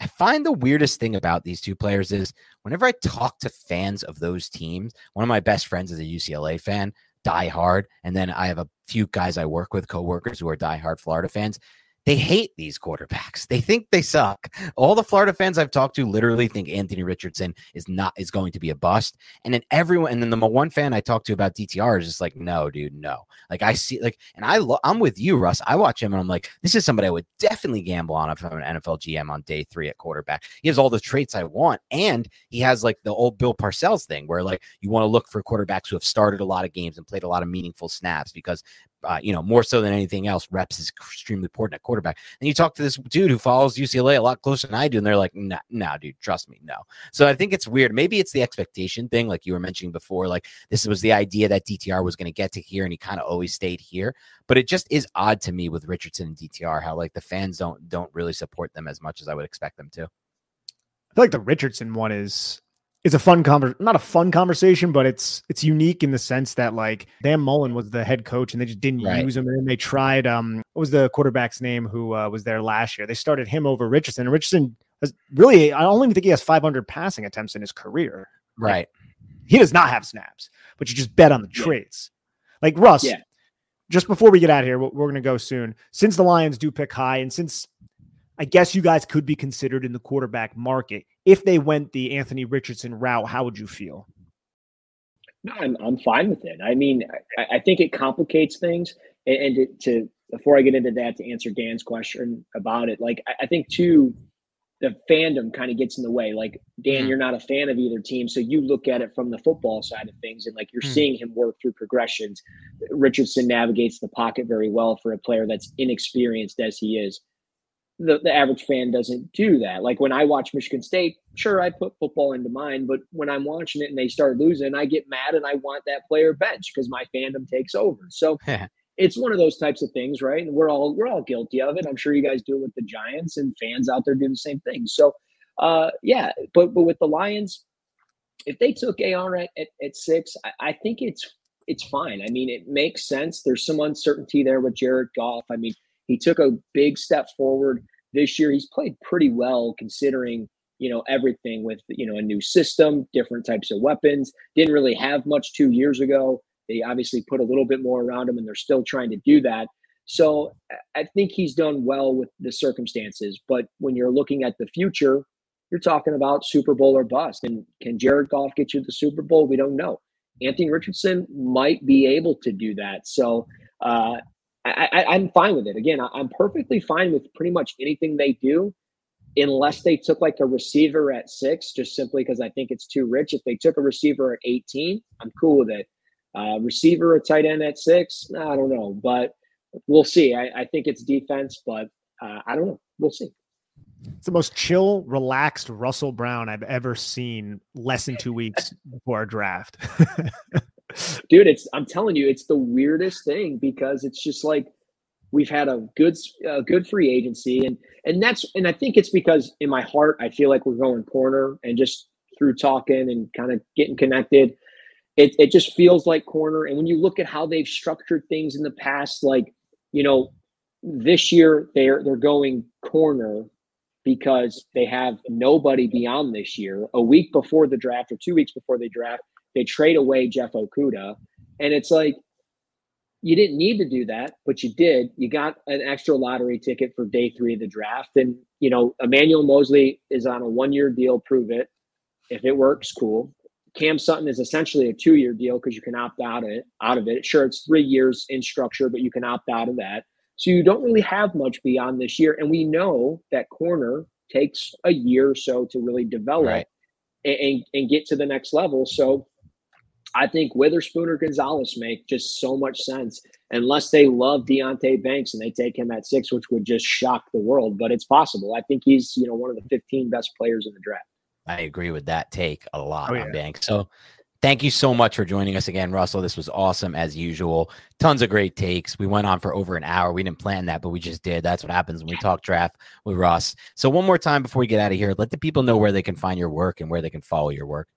S1: I find the weirdest thing about these two players is whenever I talk to fans of those teams, one of my best friends is a UCLA fan, die hard, and then I have a few guys I work with, coworkers who are die hard Florida fans they hate these quarterbacks. They think they suck. All the Florida fans I've talked to literally think Anthony Richardson is not is going to be a bust. And then everyone, and then the one fan I talked to about DTR is just like, no, dude, no. Like I see, like, and I lo- I'm with you, Russ. I watch him and I'm like, this is somebody I would definitely gamble on if I'm an NFL GM on day three at quarterback. He has all the traits I want, and he has like the old Bill Parcells thing where like you want to look for quarterbacks who have started a lot of games and played a lot of meaningful snaps because uh, you know, more so than anything else, reps is extremely important at quarterback. And you talk to this dude who follows UCLA a lot closer than I do, and they're like, nah, nah, dude, trust me, no. So I think it's weird. Maybe it's the expectation thing, like you were mentioning before. Like this was the idea that DTR was going to get to here, and he kind of always stayed here. But it just is odd to me with Richardson and DTR how like the fans don't don't really support them as much as I would expect them to.
S3: I feel like the Richardson one is it's a fun conver not a fun conversation, but it's it's unique in the sense that like Dan Mullen was the head coach and they just didn't right. use him. And then they tried um what was the quarterback's name who uh, was there last year? They started him over Richardson. And Richardson has really I don't even think he has 500 passing attempts in his career.
S1: Right. Like,
S3: he does not have snaps, but you just bet on the yeah. traits. Like Russ, yeah. just before we get out here, we're, we're going to go soon. Since the Lions do pick high, and since I guess you guys could be considered in the quarterback market. If they went the Anthony Richardson route, how would you feel?
S2: No, I'm, I'm fine with it. I mean, I, I think it complicates things. And, and to, to, before I get into that, to answer Dan's question about it, like I, I think too, the fandom kind of gets in the way. Like Dan, mm-hmm. you're not a fan of either team, so you look at it from the football side of things, and like you're mm. seeing him work through progressions. Richardson navigates the pocket very well for a player that's inexperienced as he is the, the average fan doesn't do that. Like when I watch Michigan State, sure, I put football into mind, but when I'm watching it and they start losing, I get mad and I want that player bench because my fandom takes over. So it's one of those types of things, right? And we're all we're all guilty of it. I'm sure you guys do it with the Giants and fans out there do the same thing. So uh yeah, but but with the Lions, if they took AR at, at, at six, I, I think it's it's fine. I mean, it makes sense. There's some uncertainty there with Jared Goff. I mean, he took a big step forward this year. He's played pretty well considering, you know, everything with, you know, a new system, different types of weapons. Didn't really have much two years ago. They obviously put a little bit more around him and they're still trying to do that. So I think he's done well with the circumstances. But when you're looking at the future, you're talking about Super Bowl or bust. And can Jared Goff get you the Super Bowl? We don't know. Anthony Richardson might be able to do that. So uh, I, am fine with it. Again, I, I'm perfectly fine with pretty much anything they do, unless they took like a receiver at six, just simply because I think it's too rich. If they took a receiver at 18, I'm cool with it. Uh, receiver or tight end at six, I don't know, but we'll see. I, I think it's defense, but uh, I don't know. We'll see.
S3: It's the most chill, relaxed Russell Brown I've ever seen less than two weeks before a draft.
S2: dude it's i'm telling you it's the weirdest thing because it's just like we've had a good a good free agency and and that's and i think it's because in my heart i feel like we're going corner and just through talking and kind of getting connected it, it just feels like corner. And when you look at how they've structured things in the past like you know this year they're they're going corner because they have nobody beyond this year. A week before the draft or two weeks before they draft they trade away Jeff Okudah. And it's like, you didn't need to do that, but you did. You got an extra lottery ticket for day three of the draft. And, you know, Emmanuel Moseley is on a one year deal, prove it. If it works, cool. Cam Sutton is essentially a two year deal because you can opt out of it out of it. Sure, it's three years in structure, but you can opt out of that. So you don't really have much beyond this year. And we know that corner takes a year or so to really develop right. and, and, and get to the next level. So I think Witherspoon or Gonzalez make just so much sense unless they love Deonte Banks and they take him at six, which would just shock the world. But it's possible. I think he's, you know, one of the 15 best players in the draft.
S1: I agree with that take a lot oh, yeah. on Banks. So thank you so much for joining us again, Russell. This was awesome as usual. Tons of great takes. We went on for over an hour. We didn't plan that, but we just did. That's what happens when we talk draft with Russ. So one more time before we get out of here, let the people know where they can find your work and where they can follow your work.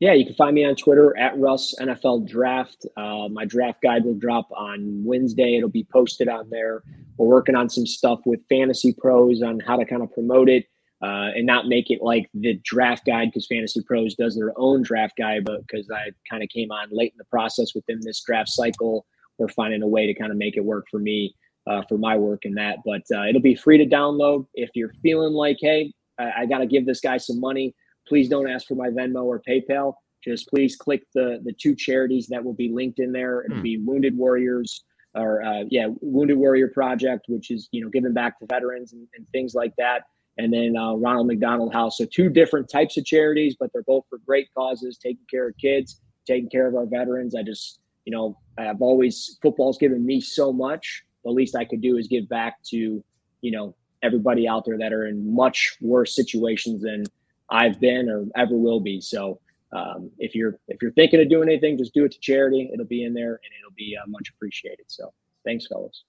S2: Yeah, you can find me on Twitter at Russ NFL Draft. Uh, my draft guide will drop on Wednesday. It'll be posted on there. We're working on some stuff with Fantasy Pros on how to kind of promote it uh, and not make it like the draft guide because Fantasy Pros does their own draft guide, but because I kind of came on late in the process within this draft cycle, we're finding a way to kind of make it work for me uh, for my work in that. But uh, it'll be free to download if you're feeling like, hey, I, I got to give this guy some money Please don't ask for my Venmo or PayPal. Just please click the the two charities that will be linked in there. It'll hmm. be Wounded Warriors or uh, yeah, Wounded Warrior Project, which is you know giving back to veterans and, and things like that. And then uh, Ronald McDonald House. So two different types of charities, but they're both for great causes, taking care of kids, taking care of our veterans. I just you know I've always football's given me so much. The least I could do is give back to you know everybody out there that are in much worse situations than I've been or ever will be. So um, if you're if you're thinking of doing anything, just do it to charity. It'll be in there and it'll be uh, much appreciated. So thanks, fellas.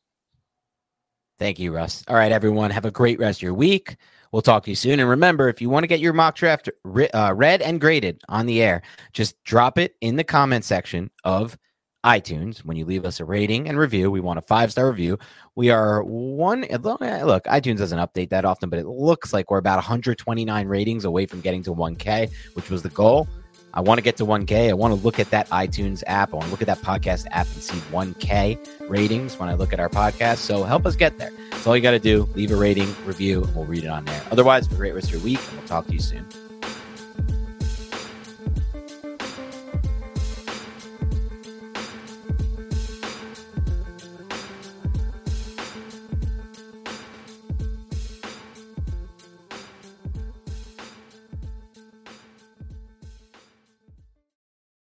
S1: Thank you, Russ. All right, everyone. Have a great rest of your week. We'll talk to you soon. And remember, if you want to get your mock draft uh, read and graded on the air, just drop it in the comment section of iTunes. When you leave us a rating and review, we want a five star review. We are one. Eh, look, iTunes doesn't update that often, but it looks like we're about 129 ratings away from getting to 1K, which was the goal. I want to get to 1K. I want to look at that iTunes app. I want to look at that podcast app and see 1K ratings when I look at our podcast. So help us get there. That's all you got to do. Leave a rating, review, and we'll read it on there. Otherwise, have a great rest of your week, and we'll talk to you soon.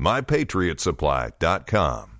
S5: MyPatriotSupply.com.